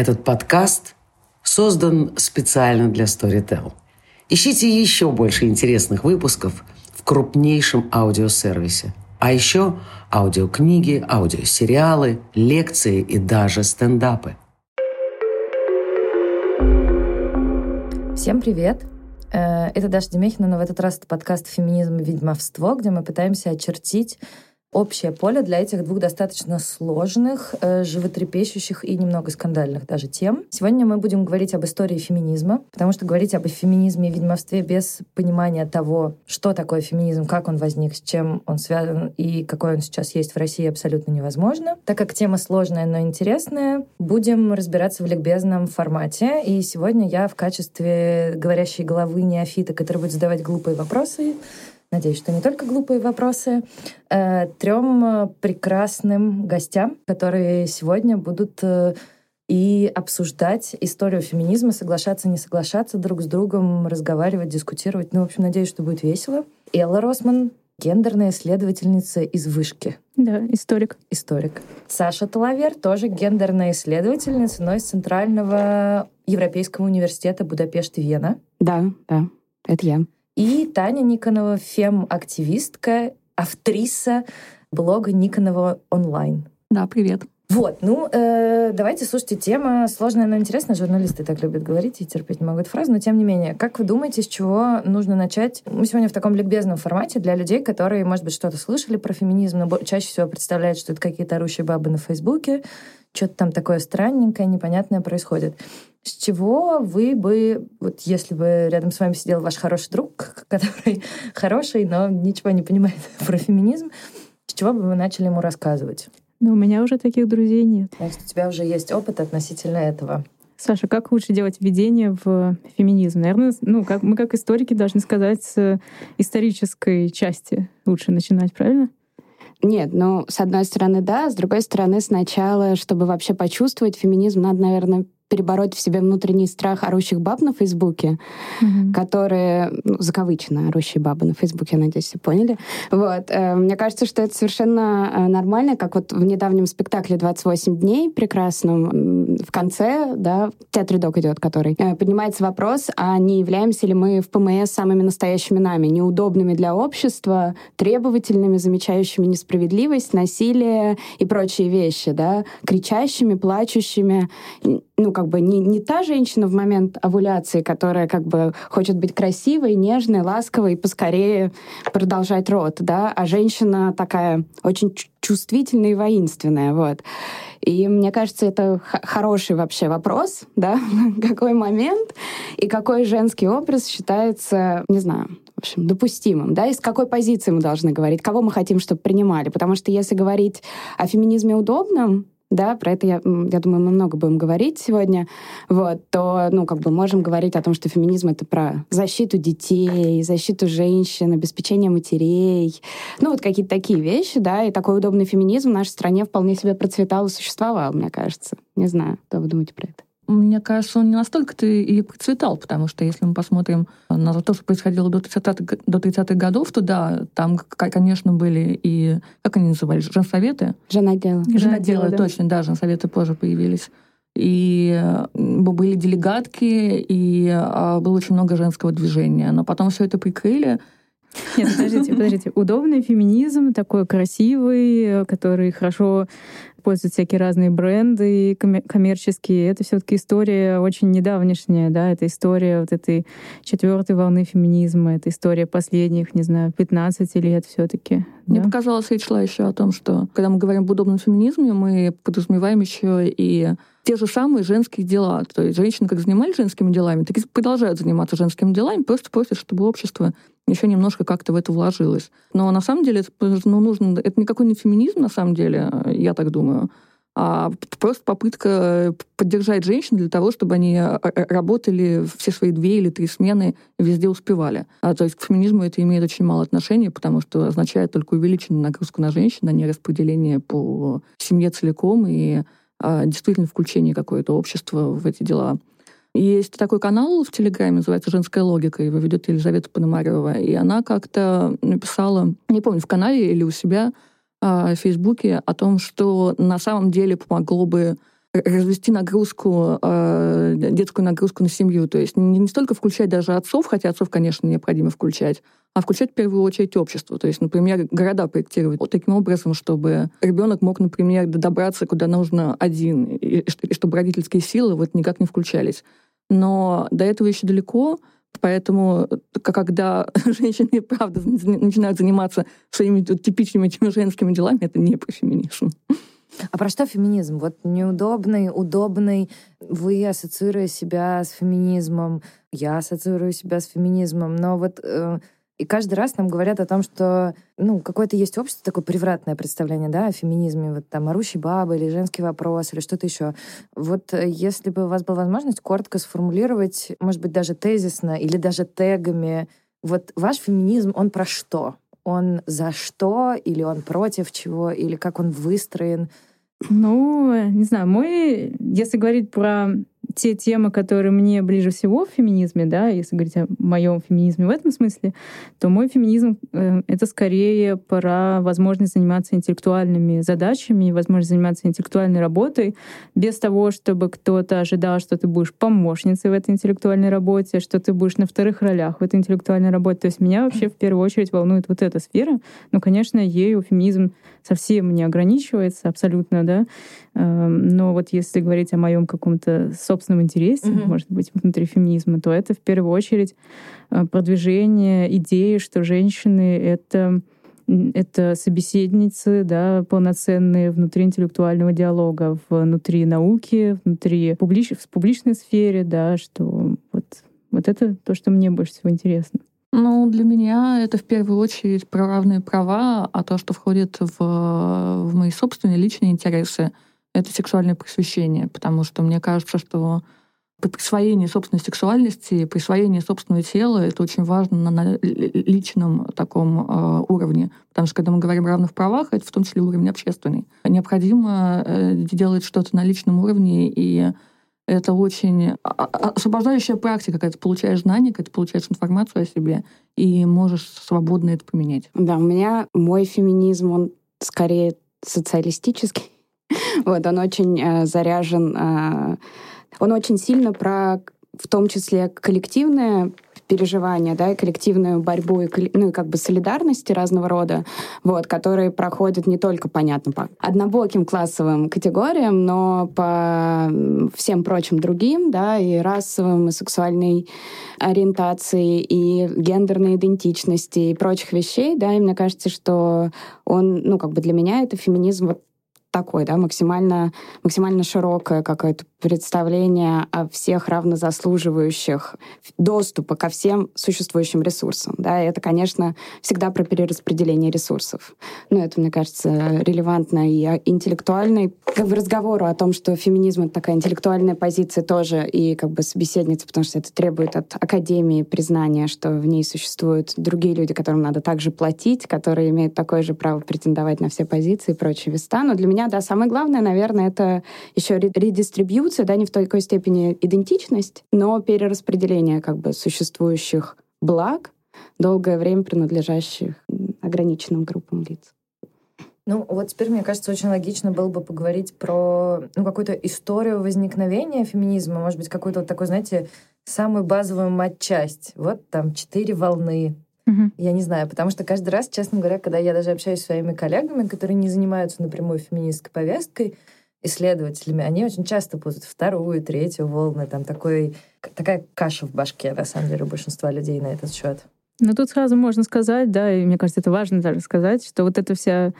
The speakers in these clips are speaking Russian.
Этот подкаст создан специально для Storytel. Ищите еще больше интересных выпусков в крупнейшем аудиосервисе. А еще аудиокниги, аудиосериалы, лекции и даже стендапы. Всем привет! Э, это Даша Демехина, но в этот раз это подкаст «Феминизм и ведьмовство», где мы пытаемся очертить общее поле для этих двух достаточно сложных, э, животрепещущих и немного скандальных даже тем. Сегодня мы будем говорить об истории феминизма, потому что говорить об феминизме и ведьмовстве без понимания того, что такое феминизм, как он возник, с чем он связан и какой он сейчас есть в России, абсолютно невозможно. Так как тема сложная, но интересная, будем разбираться в ликбезном формате. И сегодня я в качестве говорящей головы неофита, который будет задавать глупые вопросы, надеюсь, что не только глупые вопросы, э, трем э, прекрасным гостям, которые сегодня будут э, и обсуждать историю феминизма, соглашаться, не соглашаться друг с другом, разговаривать, дискутировать. Ну, в общем, надеюсь, что будет весело. Элла Росман, гендерная исследовательница из Вышки. Да, историк. Историк. Саша Талавер, тоже гендерная исследовательница, но из Центрального Европейского университета Будапешт-Вена. Да, да, это я. И Таня Никонова, фем-активистка, автриса блога Никонова онлайн. Да, привет. Вот, ну, э, давайте, слушайте, тема сложная, но интересная. Журналисты так любят говорить и терпеть не могут фразу, но тем не менее. Как вы думаете, с чего нужно начать? Мы сегодня в таком ликбезном формате для людей, которые, может быть, что-то слышали про феминизм, но чаще всего представляют, что это какие-то орущие бабы на Фейсбуке, что-то там такое странненькое, непонятное происходит. С чего вы бы, вот если бы рядом с вами сидел ваш хороший друг, который хороший, но ничего не понимает про феминизм, с чего бы вы начали ему рассказывать? Ну, у меня уже таких друзей нет. Значит, у тебя уже есть опыт относительно этого. Саша, как лучше делать введение в феминизм? Наверное, ну, как, мы как историки должны сказать с исторической части лучше начинать, правильно? Нет, ну, с одной стороны, да, с другой стороны, сначала, чтобы вообще почувствовать феминизм, надо, наверное, перебороть в себе внутренний страх орущих баб на Фейсбуке, mm-hmm. которые, ну, закавычено, орущие бабы на Фейсбуке, я надеюсь, все поняли. Вот. Э, мне кажется, что это совершенно э, нормально, как вот в недавнем спектакле «28 дней» прекрасном, в конце, да, театр док идет, который, э, поднимается вопрос, а не являемся ли мы в ПМС самыми настоящими нами, неудобными для общества, требовательными, замечающими несправедливость, насилие и прочие вещи, да, кричащими, плачущими, ну, как бы не, не та женщина в момент овуляции, которая как бы хочет быть красивой, нежной, ласковой и поскорее продолжать род, да, а женщина такая очень чувствительная и воинственная, вот. И мне кажется, это хороший вообще вопрос, да, какой момент и какой женский образ считается, не знаю, в общем, допустимым, да, и с какой позиции мы должны говорить, кого мы хотим, чтобы принимали. Потому что если говорить о феминизме удобном, да, про это, я, я думаю, мы много будем говорить сегодня, вот, то, ну, как бы можем говорить о том, что феминизм — это про защиту детей, защиту женщин, обеспечение матерей, ну, вот какие-то такие вещи, да, и такой удобный феминизм в нашей стране вполне себе процветал и существовал, мне кажется. Не знаю, что вы думаете про это? Мне кажется, он не настолько-то и процветал, потому что если мы посмотрим на то, что происходило до 30-х, до 30 годов, то да, там, конечно, были и, как они назывались, женсоветы? Женоделы. Женоделы, да. точно, да, женсоветы позже появились. И были делегатки, и а, было очень много женского движения. Но потом все это прикрыли, нет, подождите, подождите. Удобный феминизм, такой красивый, который хорошо пользуют всякие разные бренды коммерческие. Это все-таки история очень недавнешняя, да, это история вот этой четвертой волны феминизма, это история последних, не знаю, 15 лет все-таки. Мне да? показалось, речь шла еще о том, что когда мы говорим об удобном феминизме, мы подразумеваем еще и те же самые женские дела. То есть женщины как занимались женскими делами, так и продолжают заниматься женскими делами, просто просят, чтобы общество еще немножко как-то в это вложилось. Но на самом деле это ну, нужно... Это никакой не феминизм, на самом деле, я так думаю, а просто попытка поддержать женщин для того, чтобы они э, э, работали все свои две или три смены везде успевали. А, то есть к феминизму это имеет очень мало отношения, потому что означает только увеличенную нагрузку на женщин, а не распределение по семье целиком и а, действительно включение какое-то общества в эти дела. Есть такой канал в Телеграме, называется «Женская логика», его ведет Елизавета Пономарева, и она как-то написала, не помню, в канале или у себя а, в Фейсбуке о том, что на самом деле помогло бы развести нагрузку, э, детскую нагрузку на семью. То есть не, не столько включать даже отцов, хотя отцов, конечно, необходимо включать, а включать в первую очередь общество. То есть, например, города проектировать вот таким образом, чтобы ребенок мог, например, добраться куда нужно один, и, и чтобы родительские силы вот никак не включались. Но до этого еще далеко, Поэтому, когда женщины, правда, начинают заниматься своими типичными этими женскими делами, это не про феминизм. А про что феминизм? Вот неудобный, удобный. Вы ассоциируя себя с феминизмом, я ассоциирую себя с феминизмом, но вот э, и каждый раз нам говорят о том, что ну, какое-то есть общество, такое превратное представление да, о феминизме, вот там орущий баба или женский вопрос или что-то еще. Вот э, если бы у вас была возможность коротко сформулировать, может быть, даже тезисно или даже тегами, вот ваш феминизм, он про что? Он за что? Или он против чего? Или как он выстроен? Ну, не знаю, мой, если говорить про те темы, которые мне ближе всего в феминизме, да, если говорить о моем феминизме в этом смысле, то мой феминизм э, это скорее про возможность заниматься интеллектуальными задачами, возможность заниматься интеллектуальной работой без того, чтобы кто-то ожидал, что ты будешь помощницей в этой интеллектуальной работе, что ты будешь на вторых ролях в этой интеллектуальной работе. То есть меня вообще в первую очередь волнует вот эта сфера. Но, конечно, ею феминизм совсем не ограничивается абсолютно, да. Эм, но вот если говорить о моем каком-то собственном интересе, mm-hmm. может быть, внутри феминизма, то это в первую очередь э, продвижение идеи, что женщины — это это собеседницы, да, полноценные внутри интеллектуального диалога, внутри науки, внутри публич... в публичной сфере, да, что вот, вот это то, что мне больше всего интересно. Ну, для меня это в первую очередь про равные права, а то, что входит в, в мои собственные личные интересы — это сексуальное просвещение, потому что мне кажется, что присвоение собственной сексуальности, присвоение собственного тела — это очень важно на личном таком э, уровне. Потому что когда мы говорим о равных правах, это в том числе уровень общественный. Необходимо э, делать что-то на личном уровне, и это очень освобождающая практика, когда ты получаешь знания, когда ты получаешь информацию о себе, и можешь свободно это применять. Да, у меня мой феминизм, он скорее социалистический, Вот, он очень э, заряжен, э, он очень сильно про, в том числе, коллективное переживания, да, и коллективную борьбу, и, ну, и как бы солидарности разного рода, вот, которые проходят не только, понятно, по однобоким классовым категориям, но по всем прочим другим, да, и расовым, и сексуальной ориентации, и гендерной идентичности, и прочих вещей, да, и мне кажется, что он, ну, как бы для меня это феминизм вот такой, да, максимально, максимально широкое какое-то представление о всех равнозаслуживающих доступа ко всем существующим ресурсам. Да, и это, конечно, всегда про перераспределение ресурсов. Но это, мне кажется, релевантно и интеллектуальной как бы разговору о том, что феминизм — это такая интеллектуальная позиция тоже и как бы собеседница, потому что это требует от Академии признания, что в ней существуют другие люди, которым надо также платить, которые имеют такое же право претендовать на все позиции и прочие места. Но для меня, да, самое главное, наверное, это еще редистрибьют эволюция, да, не в такой степени идентичность, но перераспределение как бы существующих благ, долгое время принадлежащих ограниченным группам лиц. Ну, вот теперь, мне кажется, очень логично было бы поговорить про ну, какую-то историю возникновения феминизма, может быть, какую-то вот такую, знаете, самую базовую матчасть. Вот там четыре волны, Uh-huh. Я не знаю, потому что каждый раз, честно говоря, когда я даже общаюсь с своими коллегами, которые не занимаются напрямую феминистской повесткой, исследователями, они очень часто путают вторую, третью волны. Там такой, такая каша в башке, на самом деле, у большинства людей на этот счет. Ну, тут сразу можно сказать, да, и мне кажется, это важно даже сказать, что вот эта вся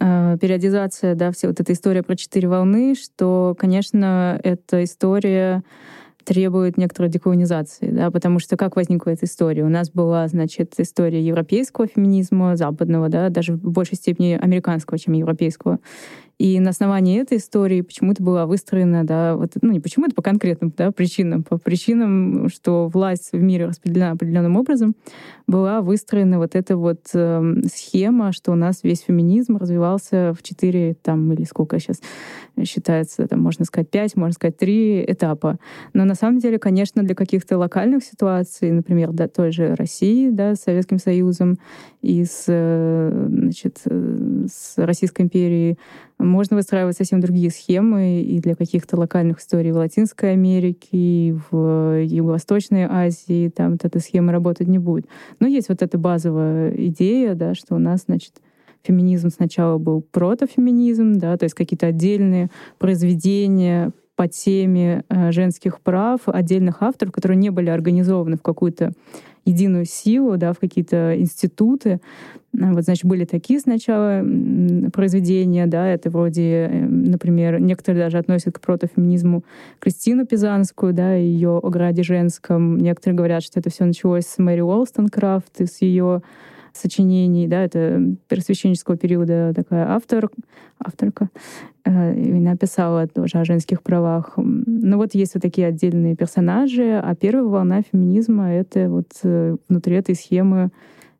э, периодизация, да, вся вот эта история про четыре волны, что, конечно, эта история требует некоторой деколонизации, да, потому что как возникла эта история? У нас была, значит, история европейского феминизма, западного, да, даже в большей степени американского, чем европейского. И на основании этой истории почему-то была выстроена, да, вот, ну не почему-то, по конкретным да, причинам, по причинам, что власть в мире распределена определенным образом, была выстроена вот эта вот э, схема, что у нас весь феминизм развивался в четыре, там, или сколько сейчас считается, там, можно сказать, пять, можно сказать, три этапа. Но на самом деле, конечно, для каких-то локальных ситуаций, например, да, той же России, да, с Советским Союзом и с, э, значит, э, с Российской империей, Можно выстраивать совсем другие схемы и для каких-то локальных историй в Латинской Америке, и в Юго-Восточной Азии. Там вот эта схема работать не будет. Но есть вот эта базовая идея, да, что у нас, значит, феминизм сначала был протофеминизм, да, то есть какие-то отдельные произведения по теме э, женских прав отдельных авторов, которые не были организованы в какую-то единую силу, да, в какие-то институты. А вот, значит, были такие сначала произведения, да, это вроде, э, например, некоторые даже относят к протофеминизму Кристину Пизанскую, да, ее о граде женском. Некоторые говорят, что это все началось с Мэри Уолстонкрафт и с ее сочинений, да, это первосвященнического периода такая автор, авторка, э, и написала тоже о женских правах. Ну вот есть вот такие отдельные персонажи, а первая волна феминизма — это вот э, внутри этой схемы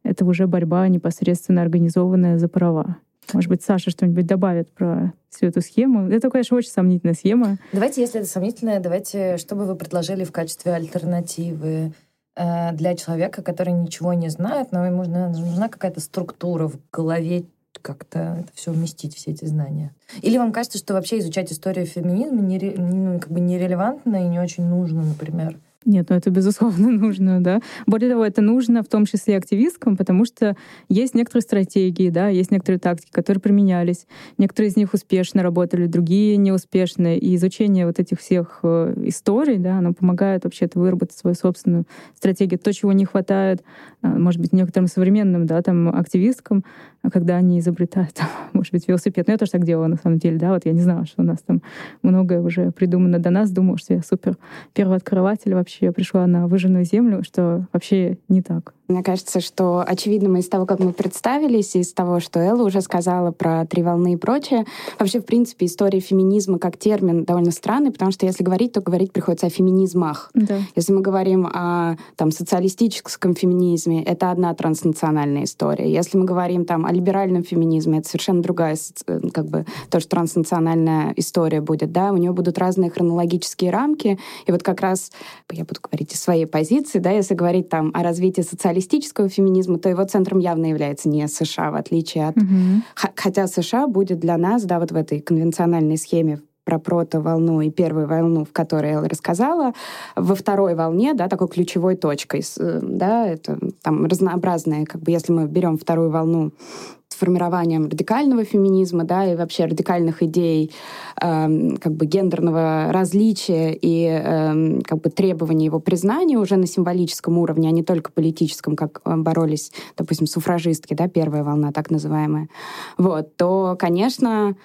это уже борьба непосредственно организованная за права. Может быть, Саша что-нибудь добавит про всю эту схему. Это, конечно, очень сомнительная схема. Давайте, если это сомнительная, давайте, что бы вы предложили в качестве альтернативы? Э, для человека, который ничего не знает, но ему нужна, какая-то структура в голове, как-то это все вместить, все эти знания. Или вам кажется, что вообще изучать историю феминизма не, ну, как бы нерелевантно и не очень нужно, например? Нет, ну это безусловно нужно, да. Более того, это нужно в том числе активисткам, потому что есть некоторые стратегии, да, есть некоторые тактики, которые применялись. Некоторые из них успешно работали, другие неуспешно. И изучение вот этих всех э, историй, да, оно помогает вообще-то выработать свою собственную стратегию. То, чего не хватает, э, может быть, некоторым современным, да, там, активисткам, когда они изобретают, может быть, велосипед. Ну, я тоже так делала, на самом деле, да, вот я не знала, что у нас там многое уже придумано до нас, думала, что я супер первооткрыватель вообще вообще пришла на выжженную землю, что вообще не так. Мне кажется, что очевидно из того, как мы представились, из того, что Элла уже сказала про три волны и прочее, вообще, в принципе, история феминизма как термин довольно странный, потому что если говорить, то говорить приходится о феминизмах. Да. Если мы говорим о там, социалистическом феминизме, это одна транснациональная история. Если мы говорим там, о либеральном феминизме, это совершенно другая, э, как бы, тоже транснациональная история будет. Да? У нее будут разные хронологические рамки. И вот как раз я буду говорить из своей позиции, да, если говорить там о развитии социалистического феминизма, то его центром явно является не США, в отличие от... Mm-hmm. Хотя США будет для нас, да, вот в этой конвенциональной схеме про прото-волну и первую волну, в которой я рассказала, во второй волне, да, такой ключевой точкой, э, да, это там разнообразные, как бы, если мы берем вторую волну формированием радикального феминизма, да, и вообще радикальных идей э, как бы гендерного различия и э, как бы требования его признания уже на символическом уровне, а не только политическом, как э, боролись, допустим, суфражистки, да, первая волна так называемая, вот, то, конечно,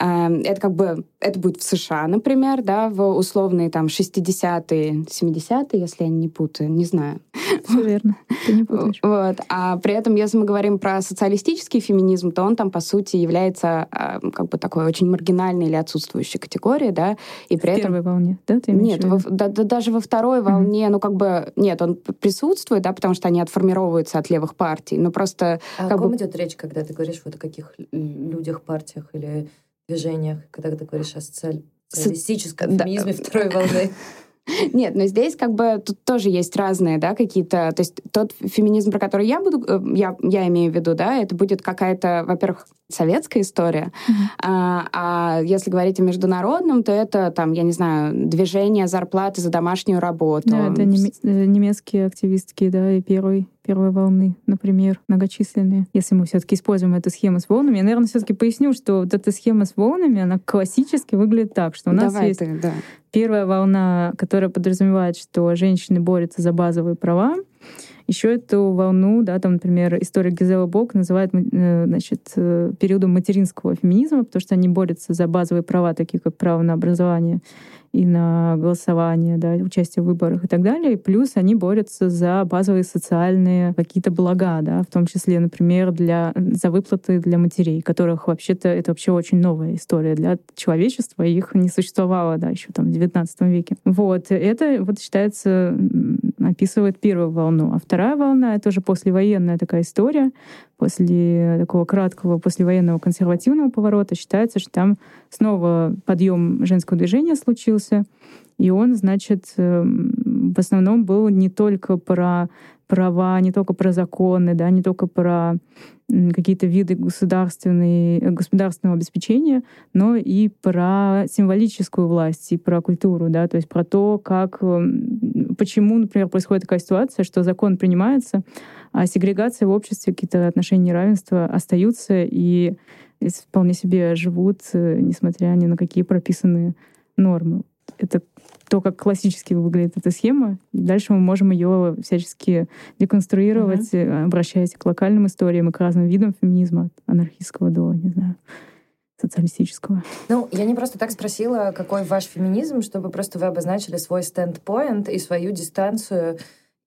это как бы, это будет в США, например, да, в условные там 60-е, 70-е, если я не путаю, не знаю. Все верно, ты не путаешь. Вот. А при этом, если мы говорим про социалистический феминизм, то он там, по сути, является эм, как бы такой очень маргинальной или отсутствующей категорией, да, и при в этом... первой волне, да, ты Нет, во, да, да, даже во второй волне, mm-hmm. ну, как бы, нет, он присутствует, да, потому что они отформировываются от левых партий, но просто... А как о ком бы... идет речь, когда ты говоришь вот о каких людях, партиях или движениях, когда ты говоришь о социалистическом Со... феминизме да. второй волны? Нет, но здесь как бы тут тоже есть разные, да, какие-то... То есть тот феминизм, про который я буду... Э, я, я имею в виду, да, это будет какая-то, во-первых, советская история. Mm-hmm. А, а если говорить о международном, то это, там, я не знаю, движение зарплаты за домашнюю работу. Да, это э, немецкие активистки, да, и первый первой волны, например, многочисленные. Если мы все-таки используем эту схему с волнами, я, наверное, все-таки поясню, что вот эта схема с волнами, она классически выглядит так, что у нас Давай есть ты, да. первая волна, которая подразумевает, что женщины борются за базовые права, еще эту волну, да, там, например, историк Гизела Бок называет э, значит, э, периодом материнского феминизма, потому что они борются за базовые права, такие как право на образование и на голосование, да, участие в выборах и так далее. И плюс они борются за базовые социальные какие-то блага, да, в том числе, например, для, за выплаты для матерей, которых вообще-то это вообще очень новая история для человечества, их не существовало, да, еще там в XIX веке. Вот, это вот считается, описывает первую волну. А вторая волна — это уже послевоенная такая история, после такого краткого послевоенного консервативного поворота считается, что там снова подъем женского движения случился, и он, значит, эм, в основном был не только про права, не только про законы, да, не только про какие-то виды государственного обеспечения, но и про символическую власть, и про культуру, да, то есть про то, как, эм, почему, например, происходит такая ситуация, что закон принимается, а сегрегация в обществе, какие-то отношения неравенства остаются и вполне себе живут, э, несмотря ни на какие прописанные нормы. Это то, как классически выглядит эта схема. И дальше мы можем ее всячески деконструировать, mm-hmm. обращаясь к локальным историям и к разным видам феминизма, от анархистского до, не знаю, социалистического. Ну, я не просто так спросила, какой ваш феминизм, чтобы просто вы обозначили свой стенд-поинт и свою дистанцию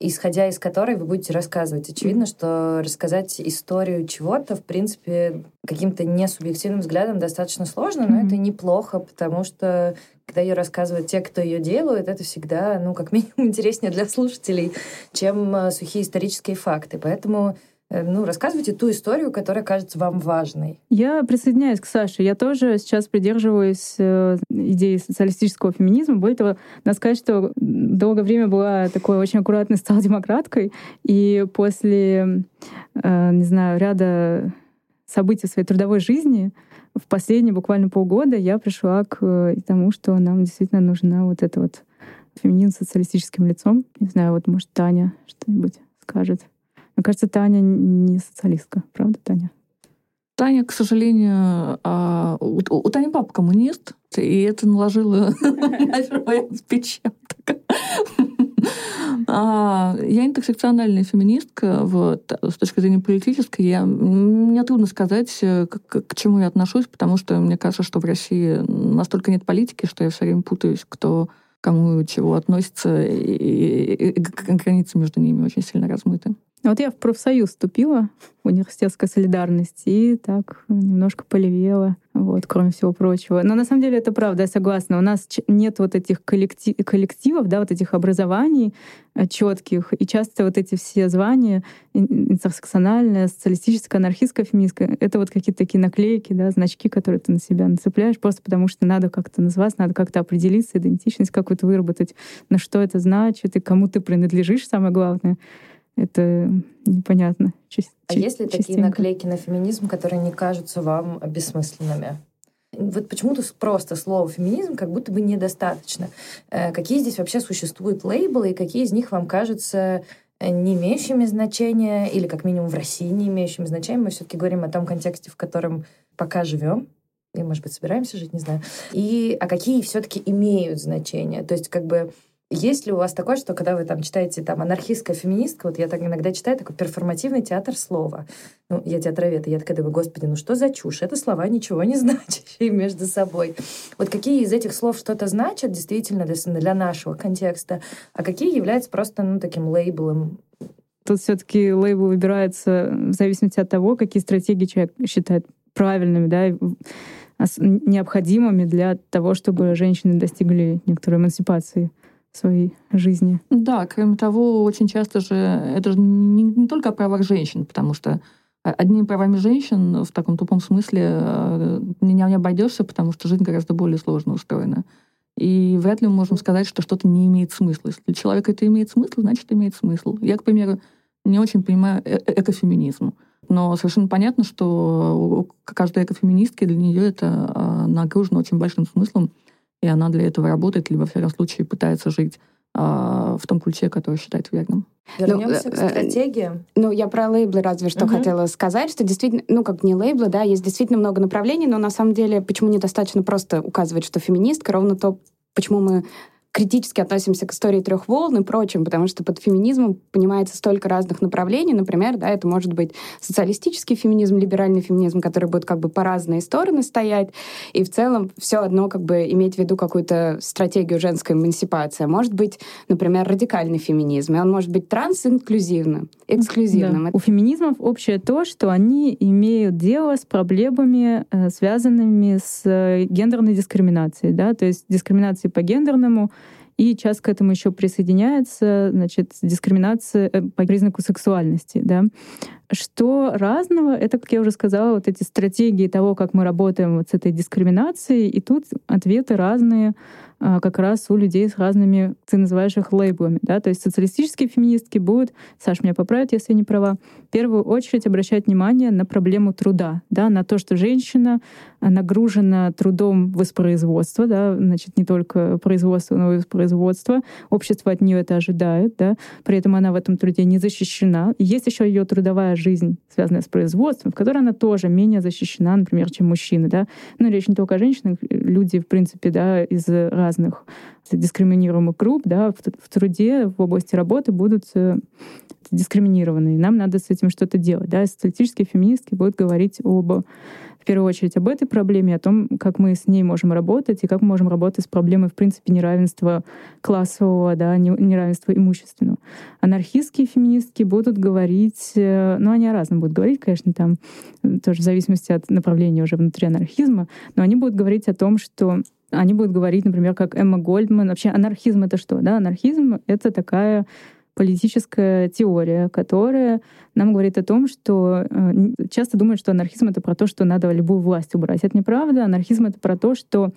исходя из которой вы будете рассказывать. Очевидно, что рассказать историю чего-то, в принципе, каким-то несубъективным взглядом достаточно сложно, но mm-hmm. это неплохо, потому что когда ее рассказывают те, кто ее делают, это всегда, ну, как минимум, интереснее для слушателей, чем э, сухие исторические факты. Поэтому ну, рассказывайте ту историю, которая кажется вам важной. Я присоединяюсь к Саше. Я тоже сейчас придерживаюсь э, идеи социалистического феминизма. Более того, надо сказать, что долгое время была такой очень аккуратной социал-демократкой, и после, э, не знаю, ряда событий в своей трудовой жизни в последние буквально полгода я пришла к тому, что нам действительно нужна вот эта вот феминизм с социалистическим лицом. Не знаю, вот может Таня что-нибудь скажет. Мне кажется, Таня не социалистка. Правда, Таня? Таня, к сожалению, а, у, у Тани папа коммунист, и это наложило отпечаток. А, я интерсекциональная феминистка, вот, с точки зрения политической. Я, мне трудно сказать, к, к чему я отношусь, потому что мне кажется, что в России настолько нет политики, что я все время путаюсь, кто кому чего относится, и, и, и границы между ними очень сильно размыты. Вот я в профсоюз вступила, университетская солидарность, и так немножко полевела, вот, кроме всего прочего. Но на самом деле это правда, я согласна. У нас нет вот этих коллектив, коллективов, да, вот этих образований э, четких, и часто вот эти все звания интерсекциональная, социалистическая, анархистская, феминистская, это вот какие-то такие наклейки, да, значки, которые ты на себя нацепляешь, просто потому что надо как-то назваться, надо как-то определиться, идентичность какую-то выработать, на что это значит, и кому ты принадлежишь, самое главное это непонятно. а есть ли такие наклейки на феминизм, которые не кажутся вам бессмысленными? Вот почему-то просто слово феминизм как будто бы недостаточно. Э, какие здесь вообще существуют лейблы, и какие из них вам кажутся э, не имеющими значения, или как минимум в России не имеющими значения? Мы все-таки говорим о том контексте, в котором пока живем, и, может быть, собираемся жить, не знаю. И а какие все-таки имеют значение? То есть, как бы есть ли у вас такое, что когда вы там читаете там анархистская феминистка, вот я так иногда читаю такой перформативный театр слова. Ну, я театровед, и я такая думаю, господи, ну что за чушь? Это слова ничего не значащие между собой. Вот какие из этих слов что-то значат действительно для, для нашего контекста, а какие являются просто, ну, таким лейблом Тут все-таки лейбл выбирается в зависимости от того, какие стратегии человек считает правильными, да, необходимыми для того, чтобы женщины достигли некоторой эмансипации своей жизни. Да, кроме того, очень часто же это же не, не только о правах женщин, потому что одними правами женщин в таком тупом смысле э, не, не обойдешься, потому что жизнь гораздо более сложно устроена. И вряд ли мы можем сказать, что что-то не имеет смысла. Если для человека это имеет смысл, значит, имеет смысл. Я, к примеру, не очень понимаю э экофеминизм. Но совершенно понятно, что каждая экофеминистка для нее это э, нагружено очень большим смыслом и она для этого работает, либо, в всяком случае, пытается жить а, в том ключе, который считает верным. Вернемся ну, к э, стратегиям. Ну, я про лейблы разве что угу. хотела сказать, что действительно, ну, как не лейблы, да, есть действительно много направлений, но на самом деле, почему недостаточно просто указывать, что феминистка, ровно то, почему мы критически относимся к истории трех волн и прочим, потому что под феминизмом понимается столько разных направлений. Например, да, это может быть социалистический феминизм, либеральный феминизм, который будет как бы по разные стороны стоять, и в целом все одно как бы иметь в виду какую-то стратегию женской эмансипации. Может быть, например, радикальный феминизм, и он может быть трансинклюзивным, эксклюзивным. Да. У феминизмов общее то, что они имеют дело с проблемами, э, связанными с э, гендерной дискриминацией, да, то есть дискриминацией по гендерному и часто к этому еще присоединяется значит, дискриминация э, по признаку сексуальности. Да? Что разного? Это, как я уже сказала, вот эти стратегии того, как мы работаем вот с этой дискриминацией, и тут ответы разные а, как раз у людей с разными, ты называешь их лейблами. Да? То есть социалистические феминистки будут, Саш, меня поправит, если я не права, в первую очередь обращать внимание на проблему труда, да? на то, что женщина нагружена трудом воспроизводства, да? значит, не только производство, но и воспроизводство. Общество от нее это ожидает, да? при этом она в этом труде не защищена. есть еще ее трудовая жизнь, связанная с производством, в которой она тоже менее защищена, например, чем мужчины. Да? Ну, речь не только о женщинах, люди, в принципе, да, из разных дискриминируемых групп да, в, в труде, в области работы будут э, дискриминированы. Нам надо с этим что-то делать. Да. Социалистические феминистки будут говорить об, в первую очередь об этой проблеме, о том, как мы с ней можем работать и как мы можем работать с проблемой, в принципе, неравенства классового, да, неравенства имущественного. Анархистские феминистки будут говорить, э, ну, они о разном будут говорить, конечно, там тоже в зависимости от направления уже внутри анархизма, но они будут говорить о том, что они будут говорить, например, как Эмма Гольдман. Вообще анархизм — это что? Да? Анархизм — это такая политическая теория, которая нам говорит о том, что э, часто думают, что анархизм — это про то, что надо любую власть убрать. Это неправда. Анархизм — это про то, что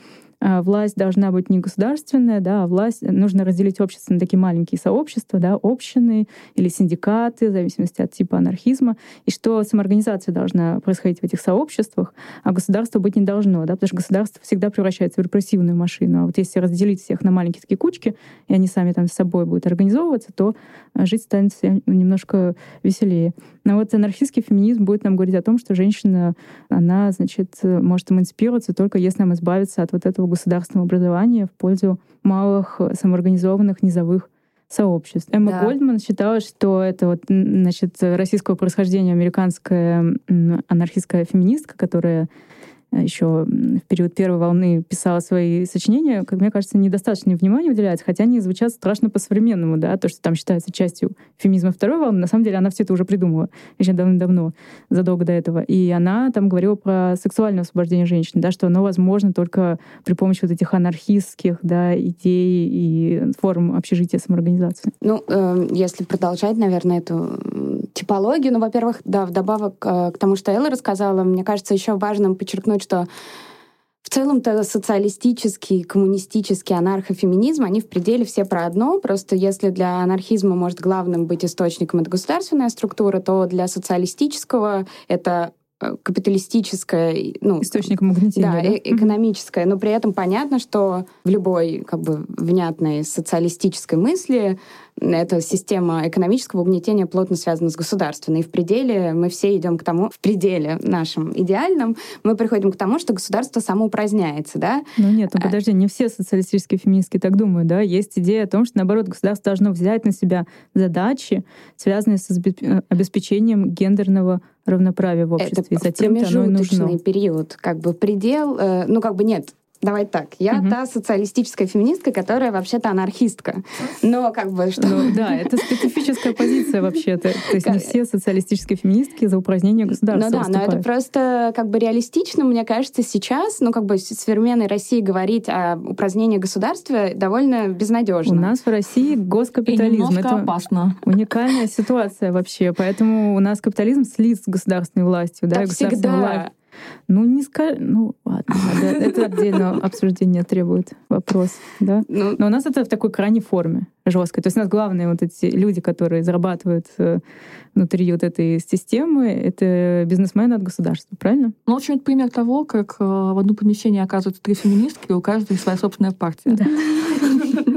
власть должна быть не государственная, да, а власть нужно разделить общество на такие маленькие сообщества, да, общины или синдикаты, в зависимости от типа анархизма, и что самоорганизация должна происходить в этих сообществах, а государство быть не должно, да, потому что государство всегда превращается в репрессивную машину. А вот если разделить всех на маленькие такие кучки, и они сами там с собой будут организовываться, то а, жить станет немножко веселее. Но вот анархистский феминизм будет нам говорить о том, что женщина, она, значит, может эмансипироваться только если нам избавиться от вот этого государственного образования в пользу малых самоорганизованных низовых сообществ. Эмма да. Гольдман считала, что это вот, значит, российского происхождения американская анархистская феминистка, которая Э, еще в период первой волны писала свои сочинения, как мне кажется, недостаточно внимания уделяется, хотя они звучат страшно по-современному, да, то, что там считается частью феминизма второй волны, на самом деле она все это уже придумала еще давно-давно, задолго до этого. И она там говорила про сексуальное освобождение женщин, да, что оно возможно только при помощи вот этих анархистских, да, идей и форм общежития самоорганизации. Ну, э, если продолжать, наверное, эту типологию, ну, во-первых, да, вдобавок э, к тому, что Элла рассказала, мне кажется, еще важным подчеркнуть, что в целом-то социалистический, коммунистический анархофеминизм, они в пределе все про одно. Просто если для анархизма может главным быть источником это государственная структура, то для социалистического это капиталистическое, ну, источником угнетения, да, да? Э экономическое, но при этом понятно, что в любой как бы внятной социалистической мысли эта система экономического угнетения плотно связана с государственной. И в пределе мы все идем к тому, в пределе нашем идеальном, мы приходим к тому, что государство самоупраздняется, да? Ну нет, ну подожди, не все социалистические феминистки так думают, да? Есть идея о том, что, наоборот, государство должно взять на себя задачи, связанные с э, обеспечением гендерного равноправия в обществе. Это и затем оно и нужно. период, как бы предел, э, ну как бы нет, Давай так. Я угу. та социалистическая феминистка, которая вообще-то анархистка. Но как бы что... Ну, да, это специфическая позиция вообще-то. То есть не все социалистические феминистки за упразднение государства Ну да, выступают. но это просто как бы реалистично, мне кажется, сейчас, ну как бы в современной России говорить о упразднении государства довольно безнадежно. У нас в России госкапитализм. И это опасно. Уникальная ситуация вообще. Поэтому у нас капитализм слит с государственной властью. Да, так всегда. Власть ну, не скажу. Ну, ладно, это отдельно обсуждение требует вопрос, да. Ну, Но у нас это в такой крайней форме, жесткой. То есть у нас главные вот эти люди, которые зарабатывают э, внутри вот этой системы, это бизнесмены от государства, правильно? Ну, в общем, это пример того, как э, в одном помещении оказываются три феминистки, и у каждой своя собственная партия. Да.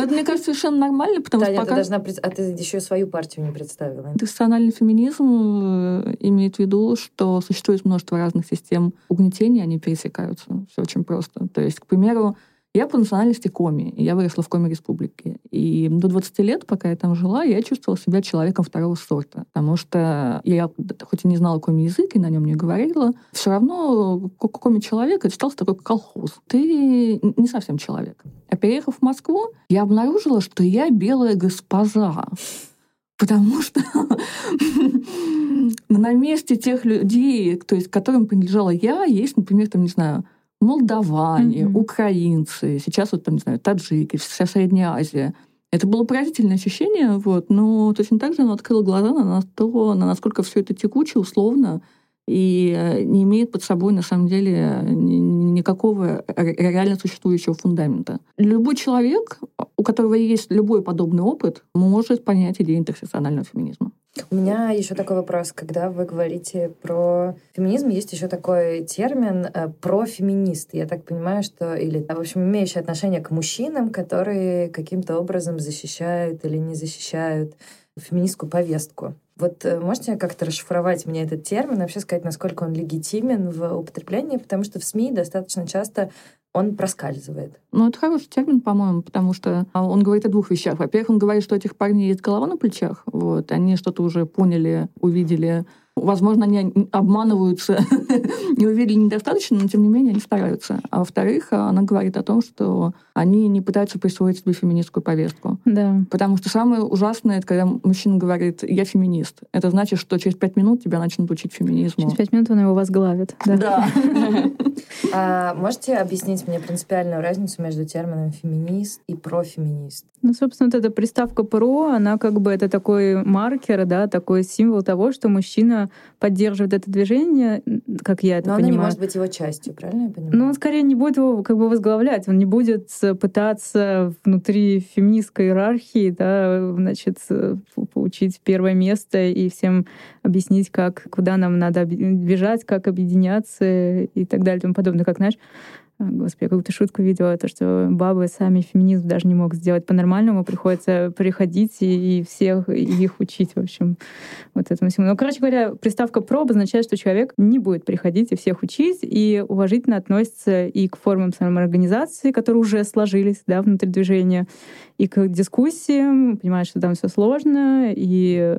Но это, мне кажется, совершенно нормально, потому Таня, что пока... ты должна... А ты еще свою партию не представила. Интернациональный феминизм э, имеет в виду, что существует множество разных систем угнетения, они пересекаются. Все очень просто. То есть, к примеру, я по национальности коми. Я выросла в Коми-республике. И до 20 лет, пока я там жила, я чувствовала себя человеком второго сорта. Потому что я, хоть и не знала коми-язык и на нем не говорила, все равно коми-человек это считался такой колхоз. Ты не совсем человек. А переехав в Москву, я обнаружила, что я белая госпожа. Потому что на месте тех людей, то есть, которым принадлежала я, есть, например, там, не знаю, молдаване, mm-hmm. украинцы, сейчас вот там, не знаю, таджики, вся Средняя Азия. Это было поразительное ощущение, вот, но точно так же оно открыло глаза на то, на насколько все это текуче, условно, и э, не имеет под собой, на самом деле, никакого реально существующего фундамента. Любой человек, у которого есть любой подобный опыт, может понять идею интерсекционального феминизма. У меня еще такой вопрос. Когда вы говорите про феминизм, есть еще такой термин э, профеминист. Я так понимаю, что... Или, в общем, имеющий отношение к мужчинам, которые каким-то образом защищают или не защищают феминистскую повестку. Вот э, можете как-то расшифровать мне этот термин, вообще сказать, насколько он легитимен в употреблении, потому что в СМИ достаточно часто он проскальзывает. Ну, это хороший термин, по-моему, потому что а, он говорит о двух вещах. Во-первых, он говорит, что у этих парней есть голова на плечах, вот, они что-то уже поняли, увидели, Возможно, они обманываются, не увидели недостаточно, но тем не менее они стараются. А во-вторых, она говорит о том, что они не пытаются присвоить себе феминистскую повестку. Да. Потому что самое ужасное, это когда мужчина говорит «я феминист». Это значит, что через пять минут тебя начнут учить феминизму. Через пять минут он его возглавит. Да. да. А можете объяснить мне принципиальную разницу между термином «феминист» и «профеминист»? Ну, собственно, вот эта приставка «про», она как бы это такой маркер, да, такой символ того, что мужчина поддерживает это движение, как я это Но понимаю. она не может быть его частью, правильно я понимаю? Ну, он скорее не будет его как бы возглавлять, он не будет пытаться внутри феминистской иерархии, да, значит, получить первое место и всем объяснить, как, куда нам надо бежать, как объединяться и так далее и тому подобное. Как, знаешь, Господи, я какую-то шутку видела, то, что бабы сами феминизм даже не могут сделать по-нормальному, приходится приходить и, и всех и их учить, в общем, вот этому всему. Ну, короче говоря, приставка «про» обозначает, что человек не будет приходить и всех учить, и уважительно относится и к формам самоорганизации, которые уже сложились да, внутри движения, и к дискуссиям, понимает, что там все сложно, и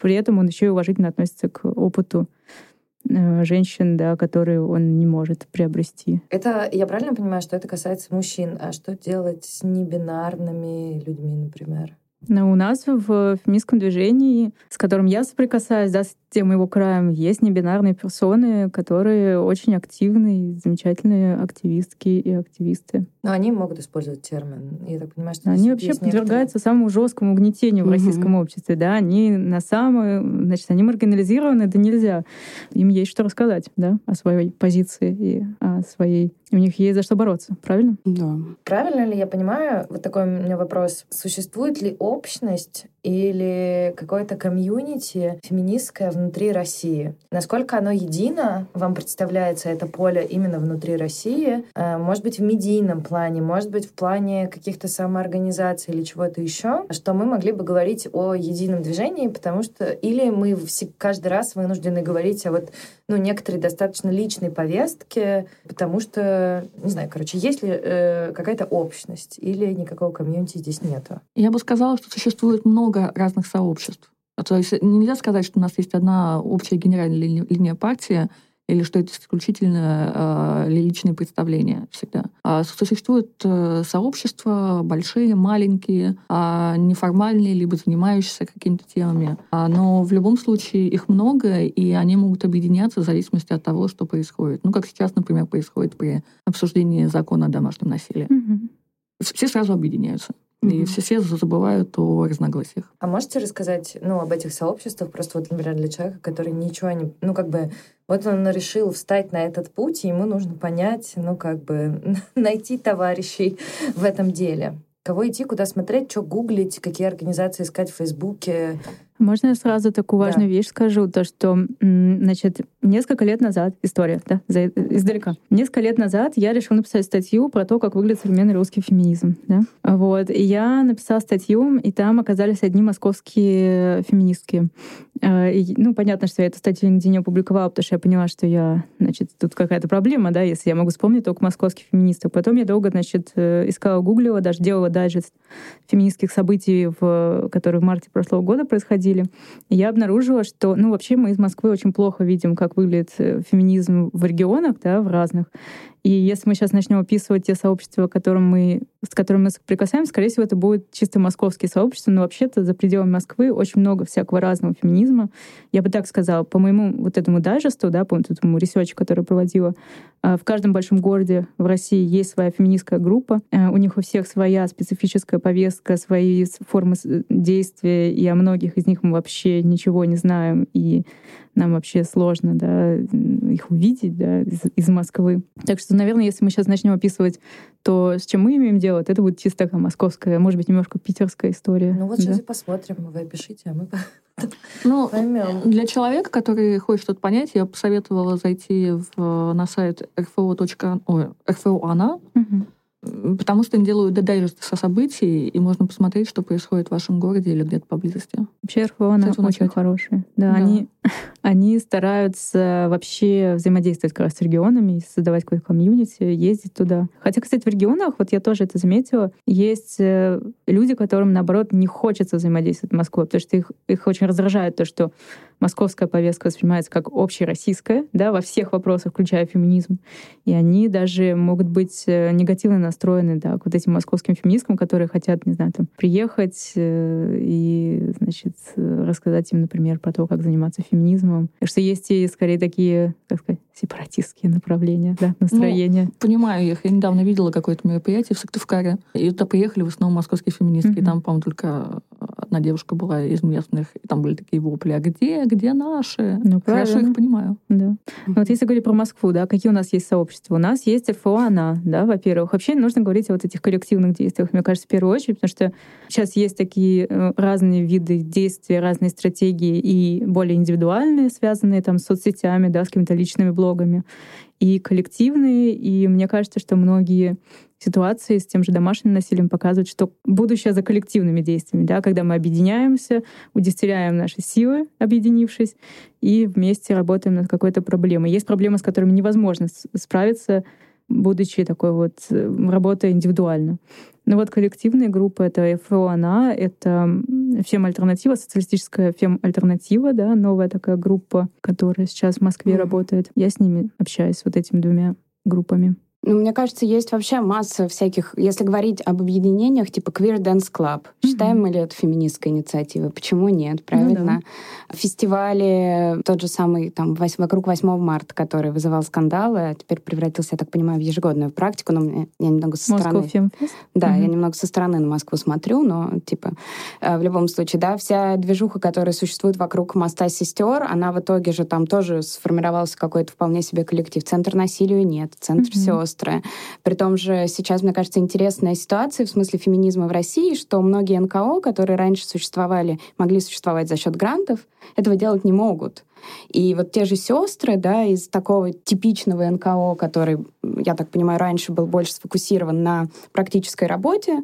при этом он еще и уважительно относится к опыту Э, женщин, да, которые он не может приобрести. Это, я правильно понимаю, что это касается мужчин, а что делать с небинарными людьми, например? Но у нас в феминистском движении, с которым я соприкасаюсь, да, с тем его краем, есть небинарные персоны, которые очень активные, замечательные активистки и активисты. Но они могут использовать термин. Я так понимаю, что они вообще подвергаются некоторые... самому жесткому угнетению угу. в российском обществе. Да, они на самом, значит, они маргинализированы, да нельзя. Им есть что рассказать, да, о своей позиции и о своей у них есть за что бороться, правильно? Да. Правильно ли я понимаю, вот такой у меня вопрос, существует ли общность или какое-то комьюнити феминистское внутри России? Насколько оно едино, вам представляется это поле именно внутри России? Э, может быть, в медийном плане, может быть, в плане каких-то самоорганизаций или чего-то еще, что мы могли бы говорить о едином движении, потому что или мы каждый раз вынуждены говорить о вот, ну, некоторой достаточно личной повестке, потому что не знаю, короче, есть ли э, какая-то общность или никакого комьюнити здесь нету? Я бы сказала, что существует много разных сообществ. То есть нельзя сказать, что у нас есть одна общая генеральная линия партии, или что это исключительно э, личные представления всегда. А существуют э, сообщества большие, маленькие, э, неформальные, либо занимающиеся какими-то темами. А, но в любом случае их много, и они могут объединяться в зависимости от того, что происходит. Ну, как сейчас, например, происходит при обсуждении закона о домашнем насилии. Mm-hmm. Все сразу объединяются. И все, все забывают о разногласиях. А можете рассказать, ну, об этих сообществах, просто вот, например, для человека, который ничего не... Ну, как бы, вот он решил встать на этот путь, и ему нужно понять, ну, как бы, найти товарищей в этом деле. Кого идти, куда смотреть, что гуглить, какие организации искать в Фейсбуке, можно я сразу такую важную да. вещь скажу, то что, значит, несколько лет назад, история, да, за, издалека. Несколько лет назад я решила написать статью про то, как выглядит современный русский феминизм, да. Вот, и я написала статью, и там оказались одни московские феминистки. Э, и, ну, понятно, что я эту статью нигде не опубликовала, потому что я поняла, что я, значит, тут какая-то проблема, да, если я могу вспомнить только московских феминисток. Потом я долго, значит, э, искала, гуглила, даже делала дайджест феминистских событий, в, которые в марте прошлого года происходили, обсудили. я обнаружила, что, ну, вообще мы из Москвы очень плохо видим, как выглядит э, феминизм в регионах, да, в разных. И если мы сейчас начнем описывать те сообщества, которым мы, с которыми мы соприкасаемся, скорее всего, это будет чисто московские сообщества, но вообще-то за пределами Москвы очень много всякого разного феминизма. Я бы так сказала, по моему вот этому дайджесту, да, по этому research у, который проводила, а, в каждом большом городе в России есть своя феминистская группа. А, у них у всех своя специфическая повестка, свои формы действия, и о многих из них мы вообще ничего не знаем, и нам вообще сложно да, их увидеть да, из, из Москвы. Так что, наверное, если мы сейчас начнем описывать то, с чем мы имеем дело, то это будет чисто такая московская, может быть, немножко питерская история. Ну вот да? сейчас и посмотрим, вы пишите, а мы ну, Поймем. для человека, который хочет что-то понять, я посоветовала зайти в, на сайт rfo.ana, угу. Потому что они делают дайджесты со событий, и можно посмотреть, что происходит в вашем городе или где-то поблизости. Вообще РФО она очень начать. хорошая. Да, да. Они, они стараются вообще взаимодействовать как раз с регионами, создавать какой-то комьюнити, ездить туда. Хотя, кстати, в регионах, вот я тоже это заметила, есть э, люди, которым, наоборот, не хочется взаимодействовать с Москвой, потому что их, их очень раздражает то, что московская повестка воспринимается как общероссийская, да, во всех вопросах, включая феминизм. И они даже могут быть э, негативно настроены, да, к вот этим московским феминисткам, которые хотят, не знаю, там, приехать э, и, значит, рассказать им, например, про то, как заниматься феминизмом. Что есть и, скорее, такие, как сказать, сепаратистские направления, да, настроения. Ну, понимаю их. Я недавно видела какое-то мероприятие в Сыктывкаре, и туда приехали в основном московские феминистки. Mm-hmm. И там, по-моему, только одна девушка была из местных, и там были такие вопли, а где, где наши? Ну, Хорошо их понимаю. Да. Mm-hmm. Вот если говорить про Москву, да, какие у нас есть сообщества? У нас есть РФО «Она», да, во-первых. Вообще нужно говорить о вот этих коллективных действиях, мне кажется, в первую очередь, потому что сейчас есть такие э, разные виды действий, разные стратегии и более индивидуальные, связанные там с соцсетями, да, с какими-то личными блогами, и коллективные. И мне кажется, что многие ситуации с тем же домашним насилием показывают, что будущее за коллективными действиями, да, когда мы объединяемся, удестеряем наши силы, объединившись, и вместе работаем над какой-то проблемой. Есть проблемы, с которыми невозможно справиться, будучи такой вот э, работой индивидуально. Но вот коллективные группы — это ФО «Она», это фем-альтернатива, социалистическая фем-альтернатива, да, новая такая группа, которая сейчас в Москве mm-hmm. работает. Я с ними общаюсь, вот этими двумя группами. Ну, мне кажется, есть вообще масса всяких, если говорить об объединениях, типа Queer Dance Club. Mm-hmm. Считаем мы ли это феминистской инициативой? Почему нет? Правильно? Ну, да. Фестивали, тот же самый там вокруг 8 марта, который вызывал скандалы, а теперь превратился, я так понимаю, в ежегодную практику, но мне, я немного со Москва стороны... Фемфест? Да, mm-hmm. я немного со стороны на Москву смотрю, но типа э, в любом случае, да, вся движуха, которая существует вокруг моста сестер, она в итоге же там тоже сформировался какой-то вполне себе коллектив. Центр насилию нет, центр mm-hmm острая. При том же сейчас, мне кажется, интересная ситуация в смысле феминизма в России, что многие НКО, которые раньше существовали, могли существовать за счет грантов, этого делать не могут. И вот те же сестры, да, из такого типичного НКО, который, я так понимаю, раньше был больше сфокусирован на практической работе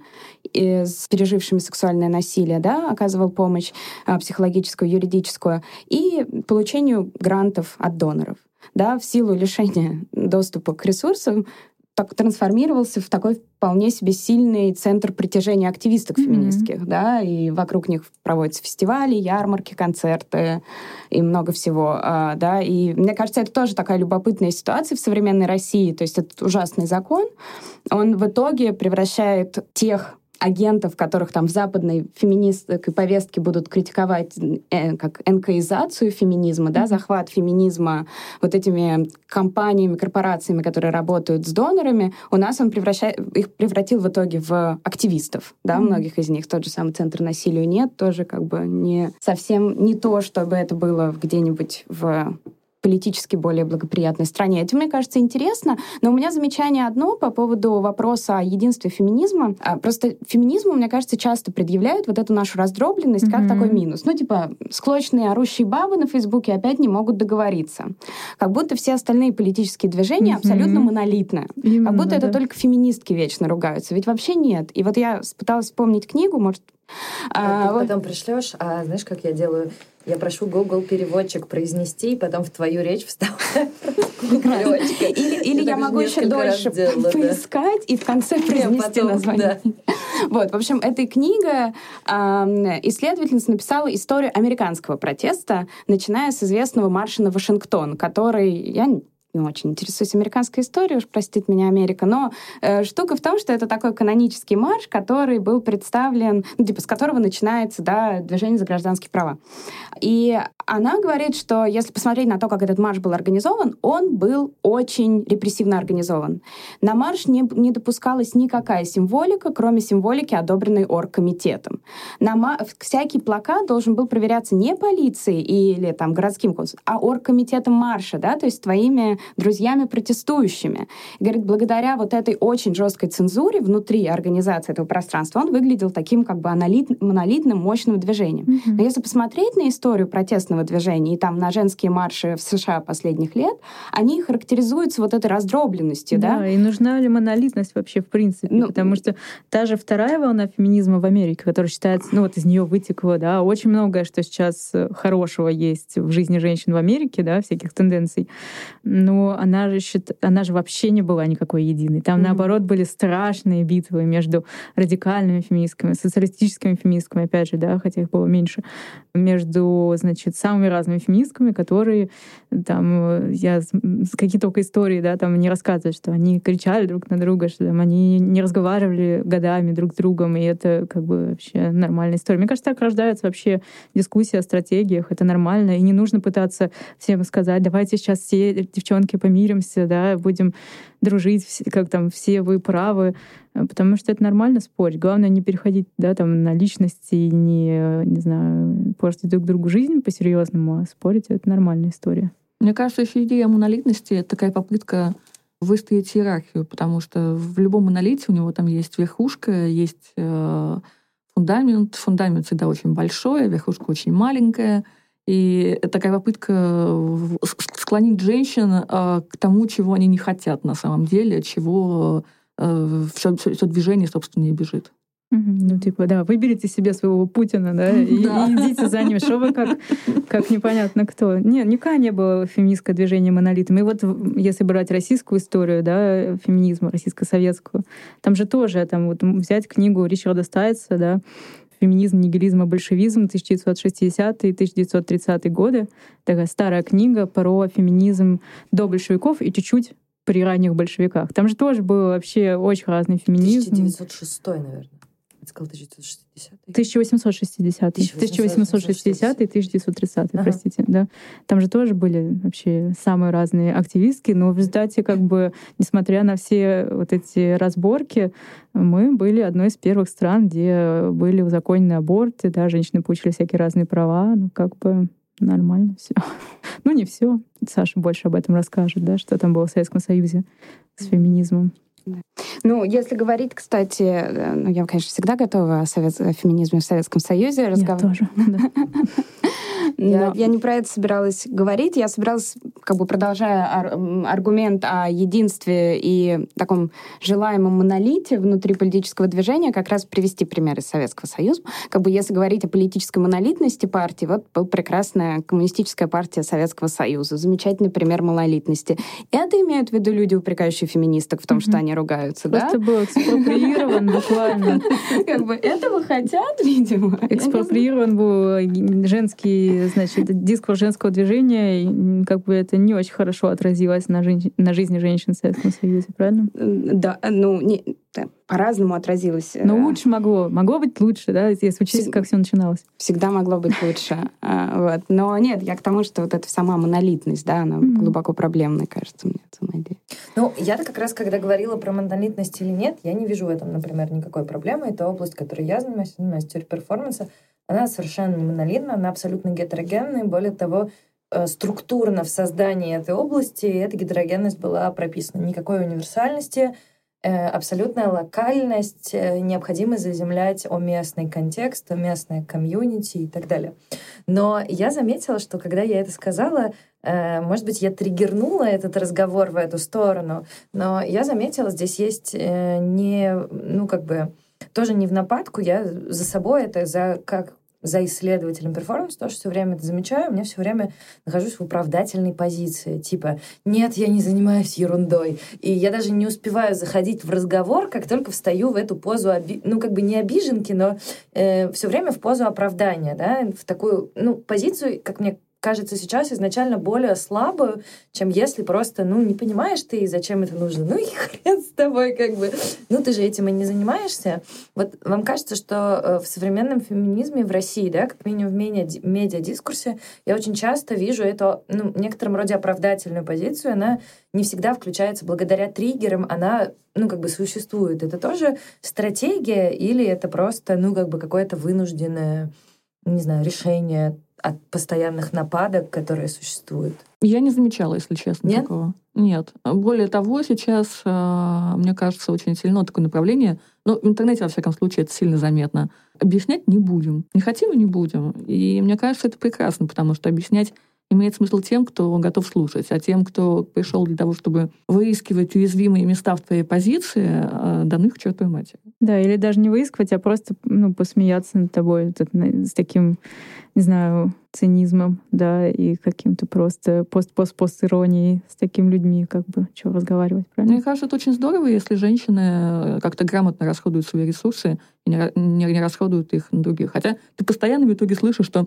с пережившими сексуальное насилие, да, оказывал помощь а, психологическую, юридическую, и получению грантов от доноров да, в силу лишения доступа к ресурсам так трансформировался в такой вполне себе сильный центр притяжения активисток mm-hmm. феминистских, да, и вокруг них проводятся фестивали, ярмарки, концерты и много всего, а, да, и мне кажется, это тоже такая любопытная ситуация в современной России, то есть этот ужасный закон, он в итоге превращает тех агентов, которых там в западной феминистской повестке будут критиковать э, как энкоизацию феминизма, да, захват феминизма вот этими компаниями, корпорациями, которые работают с донорами, у нас он превращает, их превратил в итоге в активистов, да, mm-hmm. многих из них. Тот же самый Центр насилию нет, тоже как бы не совсем не то, чтобы это было где-нибудь в политически более благоприятной стране. Это, мне кажется, интересно. Но у меня замечание одно по поводу вопроса о единстве феминизма. А, просто феминизму, мне кажется, часто предъявляют вот эту нашу раздробленность mm-hmm. как такой минус. Ну, типа, склочные орущие бабы на Фейсбуке опять не могут договориться. Как будто все остальные политические движения mm-hmm. абсолютно монолитны. Именно, как будто да. это только феминистки вечно ругаются. Ведь вообще нет. И вот я пыталась вспомнить книгу, может, а, а, потом вот... пришлешь, а знаешь, как я делаю? Я прошу Google переводчик произнести, и потом в твою речь вставляю Или, или я могу еще дольше поискать и в конце произнести название. Вот, в общем, эта книга исследовательница написала историю американского протеста, начиная с известного марша на Вашингтон, который я не очень интересуюсь американской историей, уж простит меня Америка, но э, штука в том, что это такой канонический марш, который был представлен, ну, типа, с которого начинается, да, движение за гражданские права. И она говорит, что если посмотреть на то, как этот марш был организован, он был очень репрессивно организован. На марш не, не допускалась никакая символика, кроме символики, одобренной оргкомитетом. На всякий плакат должен был проверяться не полицией или там городским консулом, а оргкомитетом марша, да, то есть твоими друзьями протестующими. И, говорит, благодаря вот этой очень жесткой цензуре внутри организации этого пространства он выглядел таким как бы монолит, монолитным, мощным движением. Mm-hmm. Но если посмотреть на историю протестного движения и там на женские марши в США последних лет, они характеризуются вот этой раздробленностью, да? Да, и нужна ли монолитность вообще в принципе? Ну, Потому что та же вторая волна феминизма в Америке, которая считается, ну вот из нее вытекло, да, очень многое, что сейчас хорошего есть в жизни женщин в Америке, да, всяких тенденций, но она же, счит... она же вообще не была никакой единой. Там, mm-hmm. наоборот, были страшные битвы между радикальными феминистками, социалистическими феминистками, опять же, да, хотя их было меньше, между, значит, самыми разными феминистками, которые там, я какие только истории, да, там не рассказывают, что они кричали друг на друга, что там они не разговаривали годами друг с другом, и это как бы вообще нормальная история. Мне кажется, так рождается вообще дискуссия о стратегиях, это нормально, и не нужно пытаться всем сказать, давайте сейчас все девчонки помиримся, да, будем дружить, как там все вы правы, потому что это нормально спорить. Главное не переходить, да, там на личности и не, не знаю, портить друг другу жизнь по-серьезному, а спорить — это нормальная история. Мне кажется, еще идея монолитности — это такая попытка выстоять иерархию, потому что в любом монолите у него там есть верхушка, есть э, фундамент. Фундамент всегда очень большой, верхушка очень маленькая. И такая попытка склонить женщин э, к тому, чего они не хотят на самом деле, чего э, все, все, все движение, собственно, не бежит. Ну, типа, да, выберите себе своего Путина, да, и, да. и идите за ним. Что вы как, как непонятно кто. Нет, никогда не было феминистское движение монолитом. И вот если брать российскую историю, да, феминизма, российско-советскую, там же тоже, там вот взять книгу Ричарда Стайца, да, «Феминизм, нигилизм и большевизм» 1960-1930 годы. Такая старая книга про феминизм до большевиков и чуть-чуть при ранних большевиках. Там же тоже был вообще очень разный феминизм. 1906, наверное сказал 1960 1860 1860 и 1930 ага. простите, да. Там же тоже были вообще самые разные активистки, но в результате, как бы, несмотря на все вот эти разборки, мы были одной из первых стран, где были узаконены аборты, да, женщины получили всякие разные права, ну, как бы нормально все. ну, не все. Саша больше об этом расскажет, да, что там было в Советском Союзе с феминизмом. Ну, если говорить, кстати, э, ну, я, конечно, всегда готова о, совет... о феминизме в Советском Союзе разговаривать. Я тоже, да. Но я не про это собиралась говорить. Я собиралась, как бы продолжая ар- аргумент о единстве и таком желаемом монолите внутри политического движения, как раз привести пример из Советского Союза. Как бы если говорить о политической монолитности партии, вот был прекрасная коммунистическая партия Советского Союза. Замечательный пример монолитности. Это имеют в виду люди, упрекающие феминисток в том, что они ругаются, да? Просто был экспроприирован буквально. Как бы этого хотят, видимо. Экспроприирован был женский значит, дискурс женского движения, как бы это не очень хорошо отразилось на, жен... на жизни женщин в Советском Союзе, правильно? Да, ну, не, по-разному отразилось. Но лучше могло. Могло быть лучше, да, если учесть, как все начиналось. Всегда могло быть лучше. Вот. Но нет, я к тому, что вот эта сама монолитность, да, она mm-hmm. глубоко проблемная, кажется мне, сама идея. Ну, я-то как раз, когда говорила про монолитность или нет, я не вижу в этом, например, никакой проблемы. Это область, которой я занимаюсь, занимаюсь теорией перформанса. Она совершенно не монолитна, она абсолютно гетерогенная. Более того, э, структурно в создании этой области эта гетерогенность была прописана. Никакой универсальности, э, абсолютная локальность, э, необходимо заземлять о местный контекст, о местное комьюнити и так далее. Но я заметила, что когда я это сказала, может быть, я триггернула этот разговор в эту сторону, но я заметила, здесь есть не, ну, как бы, тоже не в нападку, я за собой это за как за исследователем перформанса, тоже все время это замечаю, мне все время нахожусь в оправдательной позиции. Типа, нет, я не занимаюсь ерундой. И я даже не успеваю заходить в разговор, как только встаю в эту позу, оби... ну, как бы не обиженки, но э, все время в позу оправдания, да, в такую, ну, позицию, как мне кажется сейчас изначально более слабую, чем если просто, ну, не понимаешь ты, зачем это нужно. Ну и хрен с тобой, как бы. Ну, ты же этим и не занимаешься. Вот вам кажется, что э, в современном феминизме в России, да, как минимум в медиа, медиадискурсе, я очень часто вижу эту, ну, в некотором роде оправдательную позицию. Она не всегда включается благодаря триггерам, она, ну, как бы существует. Это тоже стратегия или это просто, ну, как бы какое-то вынужденное, не знаю, решение от постоянных нападок, которые существуют? Я не замечала, если честно, Нет? такого. Нет. Более того, сейчас, а, мне кажется, очень сильно такое направление, но ну, в интернете, во всяком случае, это сильно заметно. Объяснять не будем. Не хотим и не будем. И мне кажется, это прекрасно, потому что объяснять имеет смысл тем, кто готов слушать, а тем, кто пришел для того, чтобы выискивать уязвимые места в твоей позиции, а, данных к чертовой матери. Да, или даже не выискивать, а просто ну, посмеяться над тобой с таким, не знаю, цинизмом, да, и каким-то просто пост-пост-пост иронией с такими людьми, как бы, что разговаривать, правильно? Мне кажется, это очень здорово, если женщины э, как-то грамотно расходуют свои ресурсы и не, не, не расходуют их на других. Хотя ты постоянно в итоге слышишь, что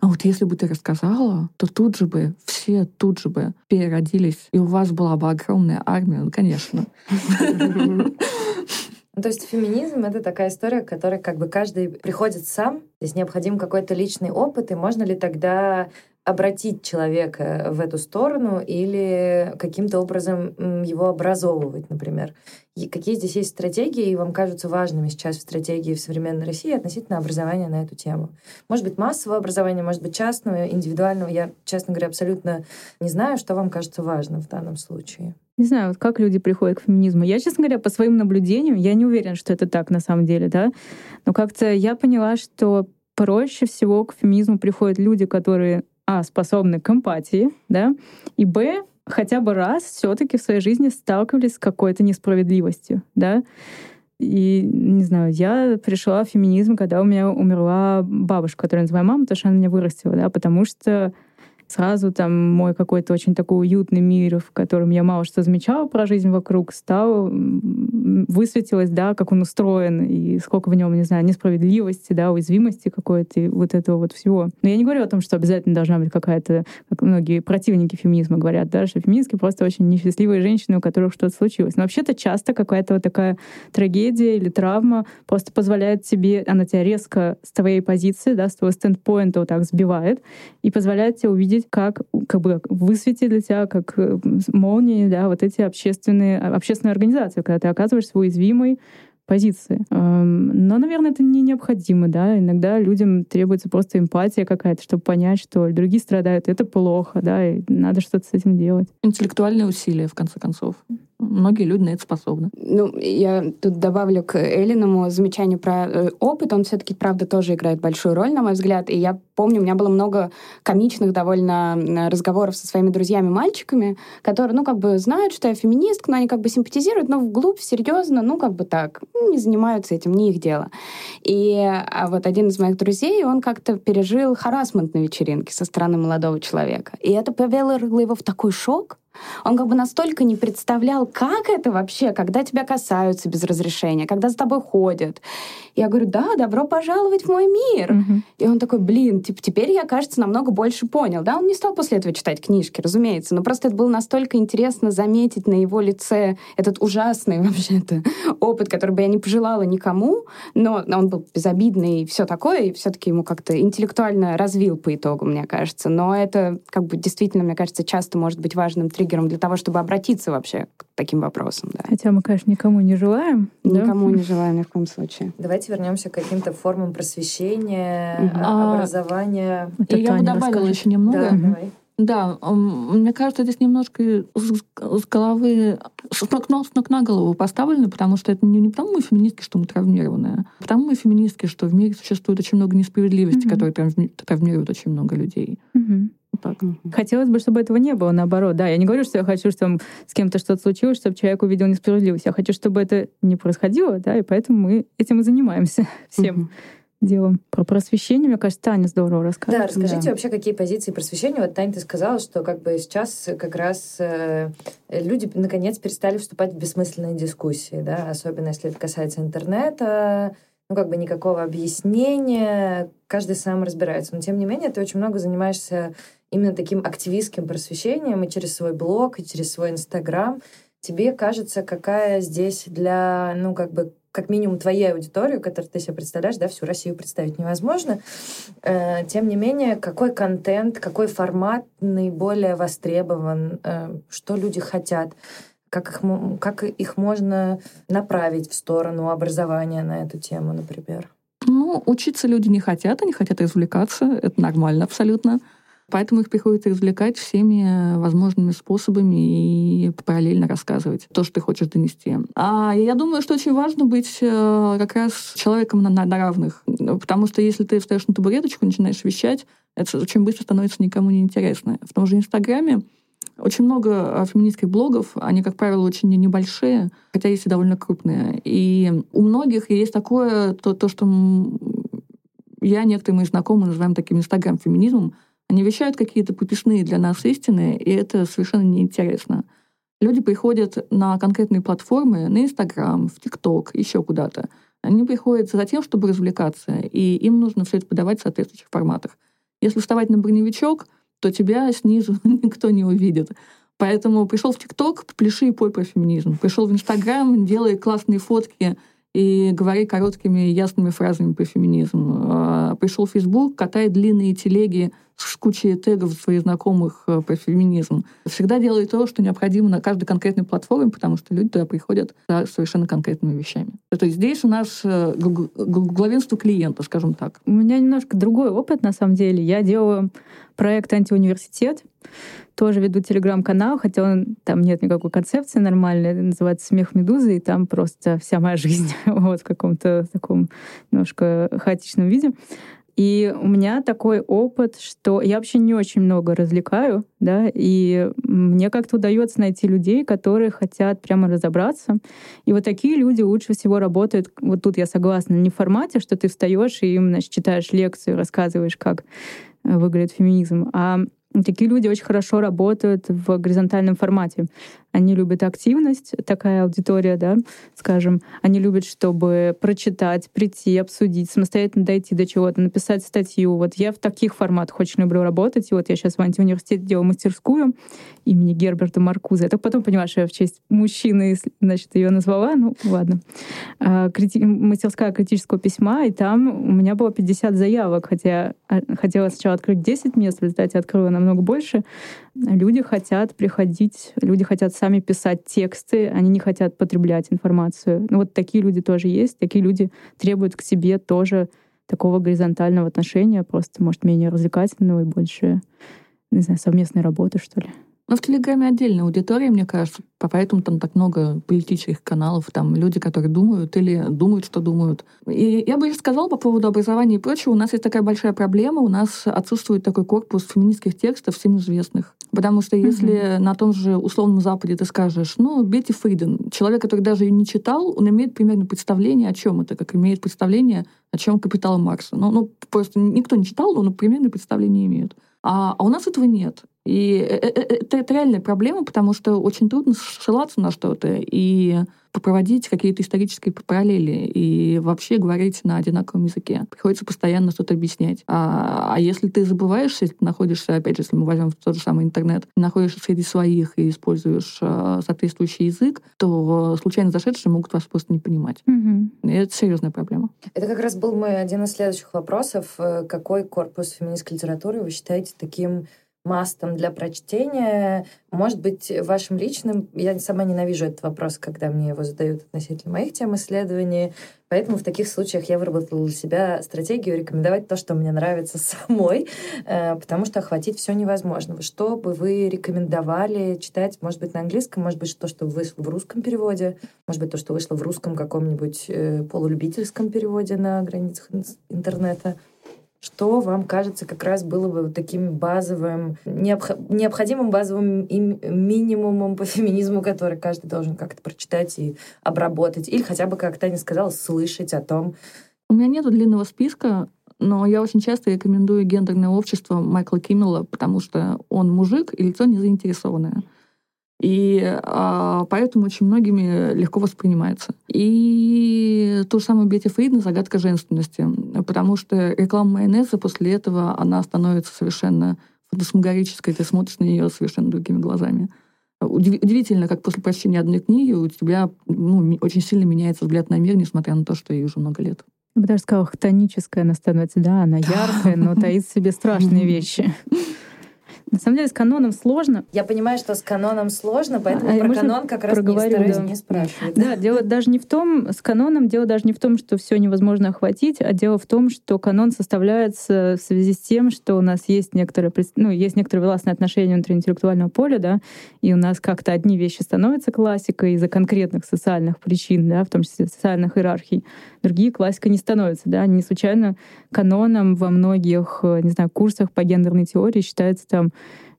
а вот если бы ты рассказала, то тут же бы, все тут же бы переродились, и у вас была бы огромная армия, ну, конечно. Ну, то есть феминизм — это такая история, к которой как бы каждый приходит сам. Здесь необходим какой-то личный опыт, и можно ли тогда обратить человека в эту сторону или каким-то образом его образовывать, например. И какие здесь есть стратегии, и вам кажутся важными сейчас в стратегии в современной России относительно образования на эту тему? Может быть, массовое образование, может быть, частного, индивидуального. Я, честно говоря, абсолютно не знаю, что вам кажется важным в данном случае. Не знаю, вот как люди приходят к феминизму. Я, честно говоря, по своим наблюдениям, я не уверена, что это так на самом деле, да. Но как-то я поняла, что проще всего к феминизму приходят люди, которые а, способны к эмпатии, да, и б, хотя бы раз все-таки в своей жизни сталкивались с какой-то несправедливостью, да. И, не знаю, я пришла в феминизм, когда у меня умерла бабушка, которая называю мама, потому что она меня вырастила, да, потому что сразу там мой какой-то очень такой уютный мир, в котором я мало что замечала про жизнь вокруг, стал, высветилось, да, как он устроен, и сколько в нем, не знаю, несправедливости, да, уязвимости какой-то, и вот этого вот всего. Но я не говорю о том, что обязательно должна быть какая-то, как многие противники феминизма говорят, да, что феминистки просто очень несчастливые женщины, у которых что-то случилось. Но вообще-то часто какая-то вот такая трагедия или травма просто позволяет тебе, она тебя резко с твоей позиции, да, с твоего стендпоинта вот так сбивает и позволяет тебе увидеть видеть, как, как бы высветить для тебя, как э, молнии, да, вот эти общественные, общественные организации, когда ты оказываешься уязвимой позиции. Но, наверное, это не необходимо, да. Иногда людям требуется просто эмпатия какая-то, чтобы понять, что другие страдают, это плохо, да, и надо что-то с этим делать. Интеллектуальные усилия, в конце концов. Многие люди на это способны. Ну, я тут добавлю к Эллиному замечанию про э, опыт. Он все-таки, правда, тоже играет большую роль, на мой взгляд. И я помню, у меня было много комичных довольно разговоров со своими друзьями-мальчиками, которые, ну, как бы знают, что я феминистка, но они как бы симпатизируют, но вглубь, серьезно, ну, как бы так, ну, не занимаются этим, не их дело. И а вот один из моих друзей, он как-то пережил харасмент на вечеринке со стороны молодого человека. И это повело его в такой шок, он как бы настолько не представлял, как это вообще, когда тебя касаются без разрешения, когда за тобой ходят. Я говорю, да, добро пожаловать в мой мир. Угу. И он такой, блин, типа, теперь я, кажется, намного больше понял. Да, он не стал после этого читать книжки, разумеется, но просто это было настолько интересно заметить на его лице этот ужасный вообще-то опыт, который бы я не пожелала никому, но он был безобидный и все такое, и все-таки ему как-то интеллектуально развил по итогу, мне кажется. Но это как бы действительно, мне кажется, часто может быть важным триггером триггером для того, чтобы обратиться вообще к таким вопросам. Да. Хотя мы, конечно, никому не желаем. Никому да? не желаем ни в коем случае. Давайте вернемся к каким-то формам просвещения, угу. образования. Это я бы добавила еще немного. Да, давай. Да, мне кажется, здесь немножко с головы, с ног, с ног на голову поставлено, потому что это не, не потому мы феминистки, что мы травмированные, а потому мы феминистки, что в мире существует очень много несправедливости, mm-hmm. которые травмируют очень много людей. Mm-hmm так. Хотелось бы, чтобы этого не было, наоборот. Да, я не говорю, что я хочу, чтобы с кем-то что-то случилось, чтобы человек увидел несправедливость. Я хочу, чтобы это не происходило, да, и поэтому мы этим и занимаемся всем. делом. Про просвещение, мне кажется, Таня здорово рассказывает. Да, расскажите да. вообще, какие позиции просвещения. Вот, Таня, ты сказала, что как бы сейчас как раз э, люди наконец перестали вступать в бессмысленные дискуссии, да, особенно если это касается интернета, ну, как бы никакого объяснения, каждый сам разбирается. Но, тем не менее, ты очень много занимаешься именно таким активистским просвещением и через свой блог, и через свой Инстаграм. Тебе кажется, какая здесь для, ну, как бы, как минимум твоей аудиторию, которую ты себе представляешь, да, всю Россию представить невозможно. Э, тем не менее, какой контент, какой формат наиболее востребован, э, что люди хотят, как их, как их можно направить в сторону образования на эту тему, например? Ну, учиться люди не хотят, они хотят развлекаться, это нормально абсолютно. Поэтому их приходится развлекать всеми возможными способами и параллельно рассказывать то, что ты хочешь донести. А я думаю, что очень важно быть э, как раз человеком на, на равных. Потому что если ты встаешь на табуреточку, начинаешь вещать, это очень быстро становится никому не интересно. В том же Инстаграме очень много а, феминистских блогов, они, как правило, очень небольшие, хотя есть и довольно крупные. И у многих есть такое, то, то что я, некоторые мои знакомые называем таким инстаграм-феминизмом, они вещают какие-то прописные для нас истины, и это совершенно неинтересно. Люди приходят на конкретные платформы, на Инстаграм, в ТикТок, еще куда-то. Они приходят за тем, чтобы развлекаться, и им нужно все это подавать в соответствующих форматах. Если вставать на броневичок, то тебя снизу никто не увидит. Поэтому пришел в ТикТок, пляши и пой про феминизм. Пришел в Инстаграм, делай классные фотки и говори короткими ясными фразами про феминизм. А, пришел в Фейсбук, катай длинные телеги с кучей тегов своих знакомых э, про феминизм. Всегда делай то, что необходимо на каждой конкретной платформе, потому что люди туда приходят за совершенно конкретными вещами. То есть здесь у нас э, главенство клиента, скажем так. У меня немножко другой опыт, на самом деле. Я делаю проект «Антиуниверситет», тоже веду телеграм-канал, хотя он, там нет никакой концепции нормальной, называется «Смех Медузы», и там просто вся моя жизнь вот в каком-то таком немножко хаотичном виде. И у меня такой опыт, что я вообще не очень много развлекаю, да, и мне как-то удается найти людей, которые хотят прямо разобраться. И вот такие люди лучше всего работают, вот тут я согласна, не в формате, что ты встаешь и им, значит, читаешь лекцию, рассказываешь, как выглядит феминизм, а Такие люди очень хорошо работают в горизонтальном формате. Они любят активность, такая аудитория, да, скажем. Они любят, чтобы прочитать, прийти, обсудить, самостоятельно дойти до чего-то, написать статью. Вот я в таких форматах очень люблю работать. И вот я сейчас в антиуниверситете делаю мастерскую имени Герберта Маркуза. Я только потом поняла, что я в честь мужчины, значит, ее назвала. Ну, ладно. А, крити... Мастерская критического письма, и там у меня было 50 заявок, хотя а, хотела сначала открыть 10 мест, в результате открыла намного больше. Люди хотят приходить, люди хотят сами писать тексты, они не хотят потреблять информацию. Ну вот такие люди тоже есть, такие люди требуют к себе тоже такого горизонтального отношения, просто, может, менее развлекательного и больше, не знаю, совместной работы, что ли. Но в Телеграме отдельная аудитория, мне кажется, поэтому там так много политических каналов, там люди, которые думают или думают, что думают. И я бы сказала по поводу образования и прочего, у нас есть такая большая проблема, у нас отсутствует такой корпус феминистских текстов всем известных. Потому что если mm-hmm. на том же условном Западе ты скажешь, ну, Бетти Фриден, человек, который даже ее не читал, он имеет примерно представление, о чем это, как имеет представление, о чем капитал Маркса. Ну, ну просто никто не читал, но примерно представление имеет. А, а у нас этого нет. И э, э, э, это, это реальная проблема, потому что очень трудно ссылаться на что-то и проводить какие-то исторические параллели и вообще говорить на одинаковом языке. Приходится постоянно что-то объяснять. А, а если ты забываешься, если ты находишься, опять же, если мы возьмем тот же самый интернет, находишься среди своих и используешь а, соответствующий язык, то случайно зашедшие могут вас просто не понимать. Угу. И это серьезная проблема. Это как раз был мой один из следующих вопросов. Какой корпус феминистской литературы вы считаете таким мастом для прочтения, может быть, вашим личным. Я сама ненавижу этот вопрос, когда мне его задают относительно моих тем исследований. Поэтому в таких случаях я выработала для себя стратегию рекомендовать то, что мне нравится самой, э, потому что охватить все невозможно. Что бы вы рекомендовали читать, может быть, на английском, может быть, то, что вышло в русском переводе, может быть, то, что вышло в русском каком-нибудь э, полулюбительском переводе на границах интернета? Что вам кажется как раз было бы таким базовым, необходимым базовым минимумом по феминизму, который каждый должен как-то прочитать и обработать? Или хотя бы, как Таня сказала, слышать о том? У меня нет длинного списка, но я очень часто рекомендую гендерное общество Майкла Киммела, потому что он мужик и лицо не заинтересованное. И а, поэтому очень многими легко воспринимается. И то же самое Бетти Фридна «Загадка женственности», потому что реклама майонеза после этого, она становится совершенно фантасмагорическая, ты смотришь на нее совершенно другими глазами. Удивительно, как после прочтения одной книги у тебя ну, очень сильно меняется взгляд на мир, несмотря на то, что ей уже много лет. Я бы даже сказала, хтоническая она становится. Да, она яркая, но таит в себе страшные вещи. На самом деле с каноном сложно. Я понимаю, что с каноном сложно, поэтому а, про канон как раз не стараюсь да. не спрашивать. Да, дело даже не в том, с каноном дело даже не в том, что все невозможно охватить, а дело в том, что канон составляется в связи с тем, что у нас есть некоторые, ну, есть некоторые властные отношения внутри интеллектуального поля, да, и у нас как-то одни вещи становятся классикой из-за конкретных социальных причин, да, в том числе социальных иерархий, другие классикой не становятся, да, не случайно каноном во многих, не знаю, курсах по гендерной теории считается там Э,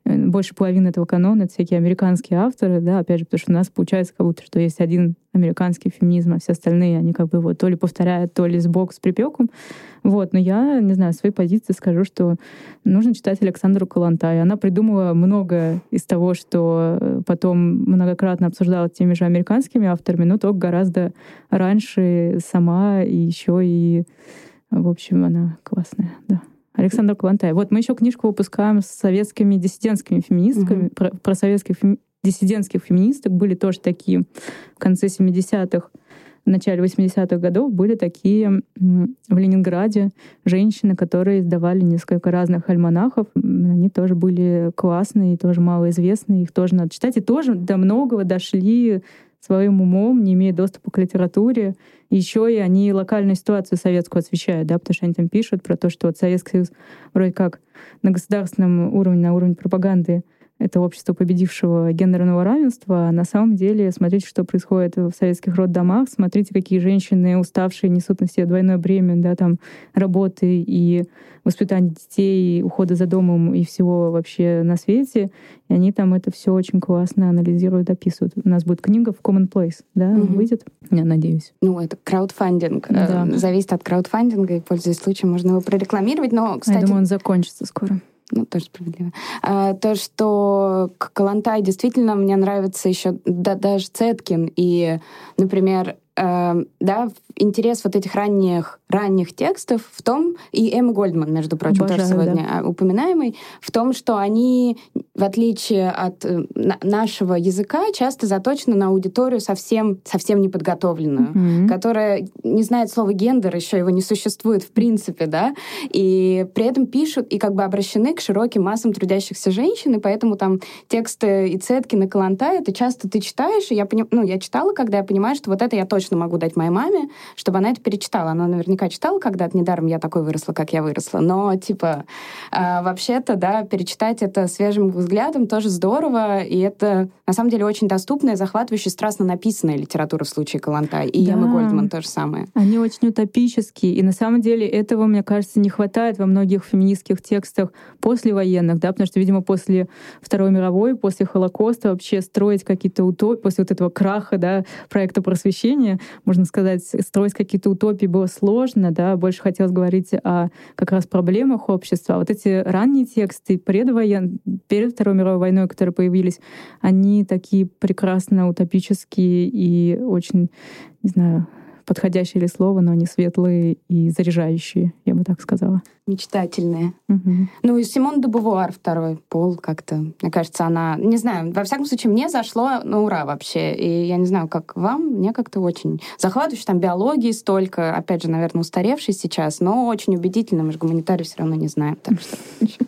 больше половины этого канона — это всякие американские авторы, да, опять же, потому что у нас получается как будто, что есть один американский феминизм, а все остальные, они как бы его то ли повторяют, то ли сбоку с припеком. Вот, но я, не знаю, своей позиции скажу, что нужно читать Александру Калантай. Она придумала много из того, что э, потом многократно обсуждала теми же американскими авторами, но только гораздо раньше сама и еще и, в общем, она классная, да. Александр Калантай. Вот мы еще книжку выпускаем с советскими диссидентскими феминистками. Mm-hmm. Про, про советских феми... диссидентских феминисток были тоже такие в конце 70-х, в начале 80-х годов были такие в Ленинграде женщины, которые издавали несколько разных альманахов. Они тоже были классные, тоже малоизвестные, их тоже надо читать. И тоже до многого дошли своим умом, не имея доступа к литературе. Еще и они локальную ситуацию советскую освещают, да, потому что они там пишут про то, что вот Советский Союз вроде как на государственном уровне, на уровне пропаганды это общество победившего гендерного равенства, а на самом деле смотрите, что происходит в советских роддомах, смотрите, какие женщины уставшие несут на себе двойное бремя, да, там, работы и воспитания детей, и ухода за домом и всего вообще на свете. И они там это все очень классно анализируют, описывают. У нас будет книга в Commonplace, да, угу. выйдет, я надеюсь. Ну, это краудфандинг. Да. Э, зависит от краудфандинга, и, пользуясь случаем, можно его прорекламировать, но, кстати... Я думаю, он закончится скоро ну, тоже справедливо. А, то, что Калантай действительно мне нравится еще да, даже Цеткин. И, например, э, да, интерес вот этих ранних, ранних текстов в том, и Эмма Гольдман, между прочим, Обожаю, тоже сегодня да. упоминаемый, в том, что они, в отличие от э, нашего языка, часто заточены на аудиторию совсем, совсем неподготовленную, mm-hmm. которая не знает слова гендер, еще его не существует в принципе, да, и при этом пишут и как бы обращены к широким массам трудящихся женщин, и поэтому там тексты и цетки на Каланта, это часто ты читаешь, и я, поним... ну, я читала, когда я понимаю, что вот это я точно могу дать моей маме, чтобы она это перечитала. Она наверняка читала когда-то, недаром я такой выросла, как я выросла. Но, типа, э, вообще-то, да, перечитать это свежим взглядом тоже здорово, и это, на самом деле, очень доступная, захватывающая, страстно написанная литература в случае Каланта. И да. Эммы Гольдман тоже самое. Они очень утопические, и на самом деле этого, мне кажется, не хватает во многих феминистских текстах послевоенных, да, потому что, видимо, после Второй мировой, после Холокоста вообще строить какие-то утопии, после вот этого краха, да, проекта просвещения, можно сказать, строить какие-то утопии было сложно, да, больше хотелось говорить о как раз проблемах общества. А вот эти ранние тексты предвоен... перед Второй мировой войной, которые появились, они такие прекрасно утопические и очень, не знаю, подходящее ли слово, но они светлые и заряжающие, я бы так сказала. Мечтательные. Угу. Ну и Симон де Бувуар второй пол как-то. Мне кажется, она... Не знаю, во всяком случае, мне зашло на ура вообще. И я не знаю, как вам, мне как-то очень захватывающе. Там биологии столько, опять же, наверное, устаревший сейчас, но очень убедительно. Мы же гуманитарии все равно не знаем. Так что...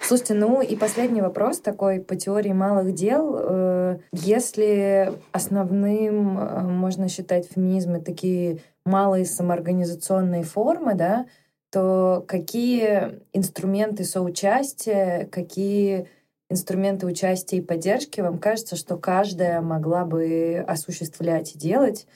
Слушайте, ну и последний вопрос такой по теории малых дел. Э, если основным э, можно считать феминизм такие малые самоорганизационные формы, да, то какие инструменты соучастия, какие инструменты участия и поддержки вам кажется, что каждая могла бы осуществлять и делать?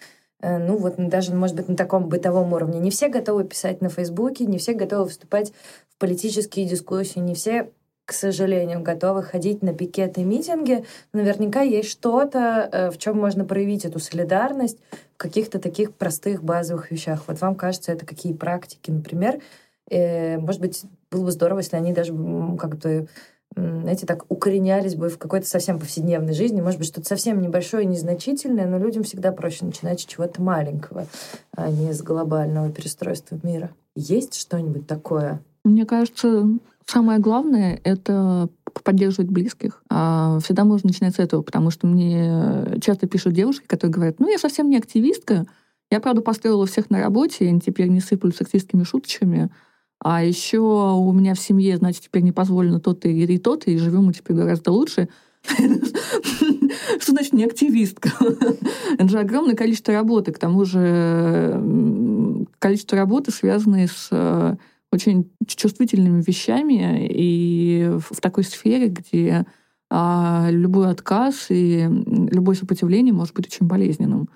Э, ну вот даже, может быть, на таком бытовом уровне. Не все готовы писать на Фейсбуке, не все готовы вступать в политические дискуссии, не все к сожалению, готовы ходить на пикеты и митинги, наверняка есть что-то, э, в чем можно проявить эту солидарность каких-то таких простых базовых вещах. Вот вам кажется, это какие практики, например? Э, может быть, было бы здорово, если они даже как бы знаете, так укоренялись бы в какой-то совсем повседневной жизни. Может быть, что-то совсем небольшое и незначительное, но людям всегда проще начинать с чего-то маленького, а не с глобального перестройства мира. Есть что-нибудь такое? Мне кажется, Самое главное — это поддерживать близких. А всегда можно начинать с этого, потому что мне часто пишут девушки, которые говорят, ну, я совсем не активистка, я, правда, построила всех на работе, и они теперь не сыплют сексистскими шуточками, а еще у меня в семье, значит, теперь не позволено то-то и то-то, и живем мы теперь гораздо лучше. Что значит не активистка? Это же огромное количество работы. К тому же количество работы, связанное с э, очень чувствительными вещами и в такой сфере, где а, любой отказ и любое сопротивление может быть очень болезненным.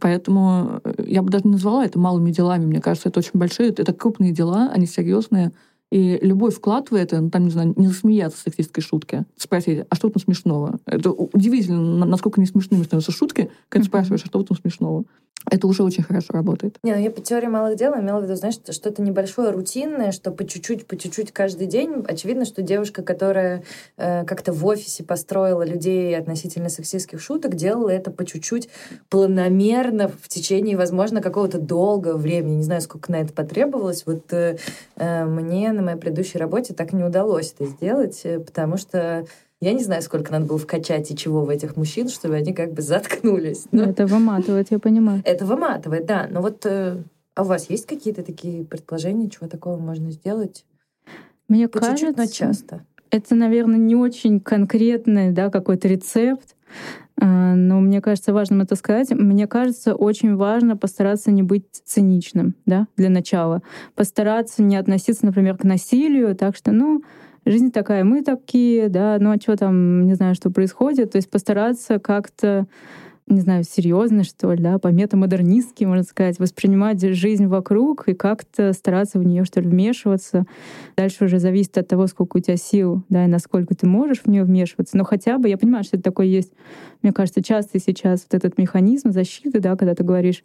Поэтому э, я бы даже не назвала это малыми делами. Мне кажется, это очень большие, это крупные дела, они серьезные. И любой вклад в это, ну, там, не знаю, не засмеяться с сексистской шутки, спросить, а что там смешного? Это удивительно, насколько не смешными становятся шутки, когда спрашиваешь, а что там смешного? это уже очень хорошо работает. Не, ну я по теории малых дел имела в виду, знаешь, что что-то небольшое, рутинное, что по чуть-чуть, по чуть-чуть каждый день. Очевидно, что девушка, которая э, как-то в офисе построила людей относительно сексистских шуток, делала это по чуть-чуть планомерно в течение, возможно, какого-то долгого времени. Не знаю, сколько на это потребовалось. Вот э, э мне моей предыдущей работе так не удалось это сделать, э, потому что я не знаю, сколько надо было вкачать и чего в этих мужчин, чтобы они как бы заткнулись. Но... Ну, это выматывает, я понимаю. Это выматывает, да. Но вот э, а у вас есть какие-то такие предположения, чего такого можно сделать? Мне По кажется, чуть-чуть, но часто. Это, наверное, не очень конкретный да, какой-то рецепт, но мне кажется важным это сказать. Мне кажется, очень важно постараться не быть циничным, да, для начала. Постараться не относиться, например, к насилию, так что, ну, жизнь такая, мы такие, да, ну а что там, не знаю, что происходит. То есть постараться как-то не знаю, серьезно, что ли, да, по метамодернистски, можно сказать, воспринимать жизнь вокруг и как-то стараться в нее, что ли, вмешиваться. Дальше уже зависит от того, сколько у тебя сил, да, и насколько ты можешь в нее вмешиваться. Но хотя бы, я понимаю, что это такое есть, мне кажется, часто сейчас вот этот механизм защиты, да, когда ты говоришь,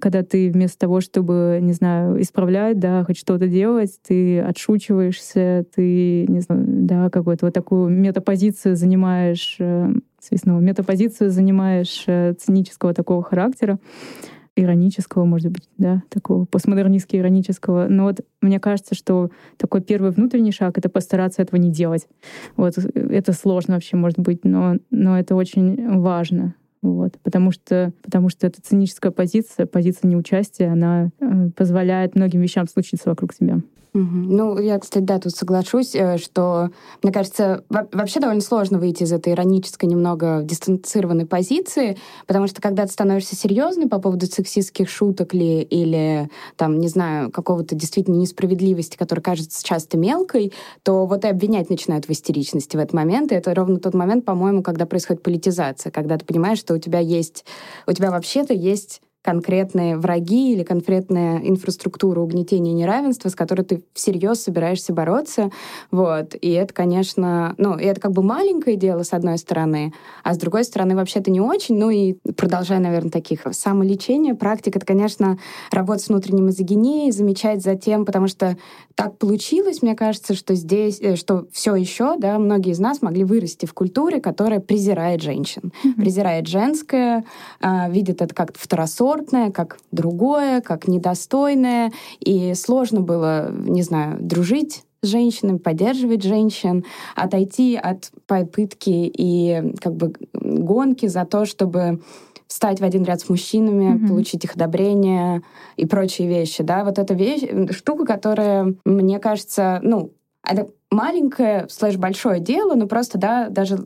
когда ты вместо того, чтобы, не знаю, исправлять, да, хоть что-то делать, ты отшучиваешься, ты, не знаю, да, какую-то вот такую метапозицию занимаешь естественно, метапозицию занимаешь э, цинического такого характера, иронического, может быть, да, такого постмодернистски иронического. Но вот мне кажется, что такой первый внутренний шаг — это постараться этого не делать. Вот это сложно вообще, может быть, но, но это очень важно. Вот, потому что, потому что эта циническая позиция, позиция неучастия, она э, позволяет многим вещам случиться вокруг себя. Ну, я, кстати, да, тут соглашусь, э, что, мне кажется, вообще довольно сложно выйти из этой иронической, немного дистанцированной позиции, потому что когда ты становишься серьезной по поводу сексистских шуток ли, или, там, не знаю, какого-то действительно несправедливости, которая кажется часто мелкой, то вот и обвинять начинают в истеричности в этот момент. И это ровно тот момент, по-моему, когда происходит политизация, когда ты понимаешь, что у тебя есть, у тебя вообще-то есть конкретные враги или конкретная инфраструктура угнетения и неравенства, с которой ты всерьез собираешься бороться. Вот. И это, конечно, ну, это как бы маленькое дело, с одной стороны, а с другой стороны, вообще-то не очень. Ну и продолжая, наверное, таких самолечение, практика, это, конечно, работа с внутренней мизогинией, замечать за тем, потому что так получилось, мне кажется, что здесь, э, что все еще, да, многие из нас могли вырасти в культуре, которая презирает женщин, mm-hmm. презирает женское, э, видит это как второсортное, комфортное, как другое, как недостойное. И сложно было, не знаю, дружить с женщинами, поддерживать женщин, отойти от попытки и как бы гонки за то, чтобы встать в один ряд с мужчинами, mm-hmm. получить их одобрение и прочие вещи, да, вот эта вещь, штука, которая, мне кажется, ну, это маленькое слэш большое дело, но просто, да, даже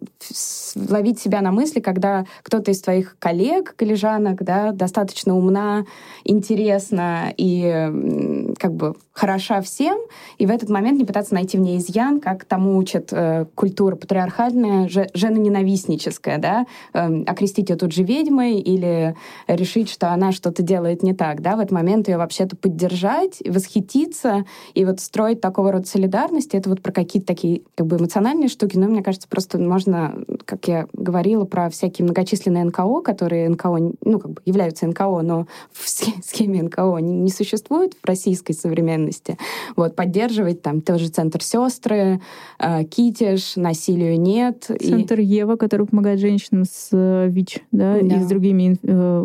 ловить себя на мысли, когда кто-то из твоих коллег, коллежанок, да, достаточно умна, интересна и как бы хороша всем, и в этот момент не пытаться найти в ней изъян, как тому учат э, культура патриархальная, женоненавистническая, да, э, окрестить ее тут же ведьмой или решить, что она что-то делает не так, да, в этот момент ее вообще-то поддержать, восхититься и вот строить такого рода солидарность, это вот про какие-то такие как бы эмоциональные штуки, но мне кажется, просто можно, как я говорила, про всякие многочисленные НКО, которые НКО, ну, как бы являются НКО, но в схеме НКО не, не существуют в российской современности. Вот, поддерживать там тоже Центр сестры, э, Китиш, насилию нет. Центр и... Ева, который помогает женщинам с э, ВИЧ, да, да. и с другими э,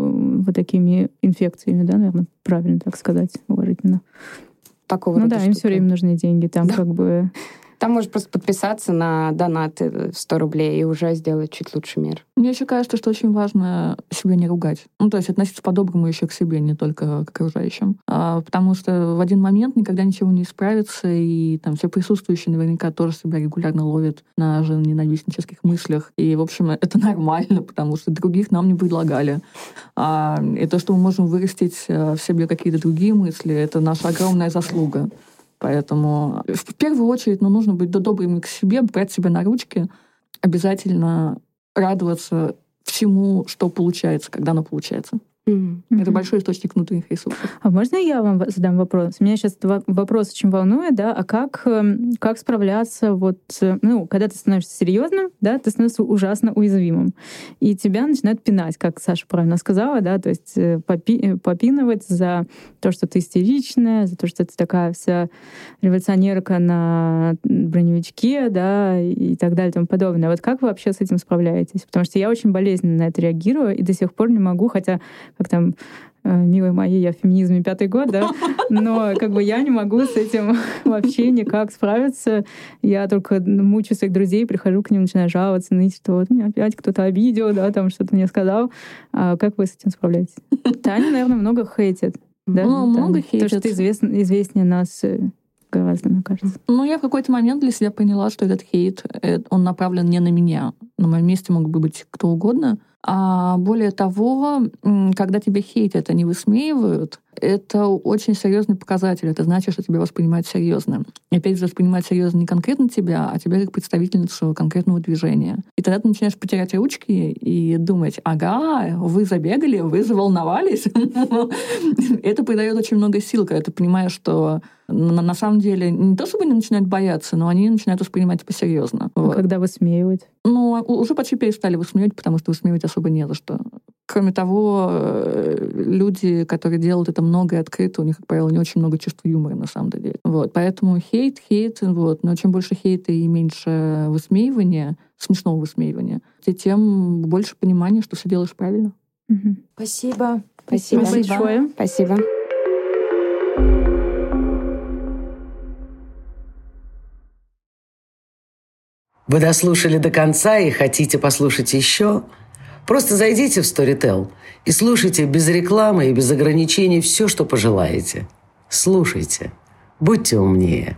вот такими инфекциями, да, наверное, правильно так сказать, уважительно. Такого ну да, штуки. им все время нужны деньги, там да. как бы Там можешь просто подписаться на донаты 100 рублей и уже сделать чуть лучше мир. Мне еще кажется, что очень важно себя не ругать. Ну, то есть относиться по-доброму еще к себе, не только к окружающим. А, потому что в один момент никогда ничего не исправится, и там все присутствующие наверняка тоже себя регулярно ловят на ненавистнических мыслях. И, в общем, это нормально, потому что других нам не предлагали. А, и то, что мы можем вырастить э, в себе какие-то другие мысли, это наша огромная заслуга. Поэтому в первую очередь ну, нужно быть добрым к себе, брать себя на ручки, обязательно радоваться всему, что получается, когда оно получается. Mm-hmm. Это большой источник внутренних ресурсов. А можно я вам задам вопрос? Меня сейчас вопрос очень волнует, да, а как, эм, как справляться вот, э, ну, когда ты становишься серьезным, да, ты становишься ужасно уязвимым, и тебя начинают пинать, как Саша правильно сказала, да, то есть э, попи э, попинывать за то, что ты истеричная, за то, что ты такая вся революционерка на броневичке, да, и так далее и тому подобное. Вот как вы вообще с этим справляетесь? Потому что я очень болезненно на это реагирую, и до сих пор не могу, хотя как там э, милые мои, я в феминизме пятый год, да, но как бы я не могу с этим вообще никак справиться. Я только мучаю своих друзей, прихожу к ним, начинаю жаловаться, ныть, что вот меня опять кто-то обидел, да, там что-то мне сказал. А как вы с этим справляетесь? Таня, наверное, много хейтит. Да, ну, много хейтит. То, что ты известн, известнее нас э, гораздо, мне кажется. Ну, я в какой-то момент для себя поняла, что этот хейт, э, он направлен не на меня. На моем месте мог бы быть кто угодно — а более того, когда тебя хейтят, они высмеивают, это очень серьезный показатель. Это значит, что тебя воспринимают серьезно. И опять же, воспринимают серьезно не конкретно тебя, а тебя как представительницу конкретного движения. И тогда ты начинаешь потерять ручки и думать, ага, вы забегали, вы заволновались. Это придает очень много сил, когда ты понимаешь, что на самом деле не то, чтобы они начинают бояться, но они начинают воспринимать это серьезно. А когда высмеивают? Ну, уже почти перестали высмеивать, потому что высмеивать особо не за что. Кроме того, э, люди, которые делают это много и открыто, у них, как правило, не очень много чувства юмора на самом деле. Вот. Поэтому хейт, хейт, вот. но чем больше хейта и меньше высмеивания, смешного высмеивания, тем больше понимания, что все делаешь правильно. Угу. Спасибо. Спасибо. Спасибо большое. Спасибо. Вы дослушали до конца и хотите послушать еще? Просто зайдите в Storytel и слушайте без рекламы и без ограничений все, что пожелаете. Слушайте. Будьте умнее.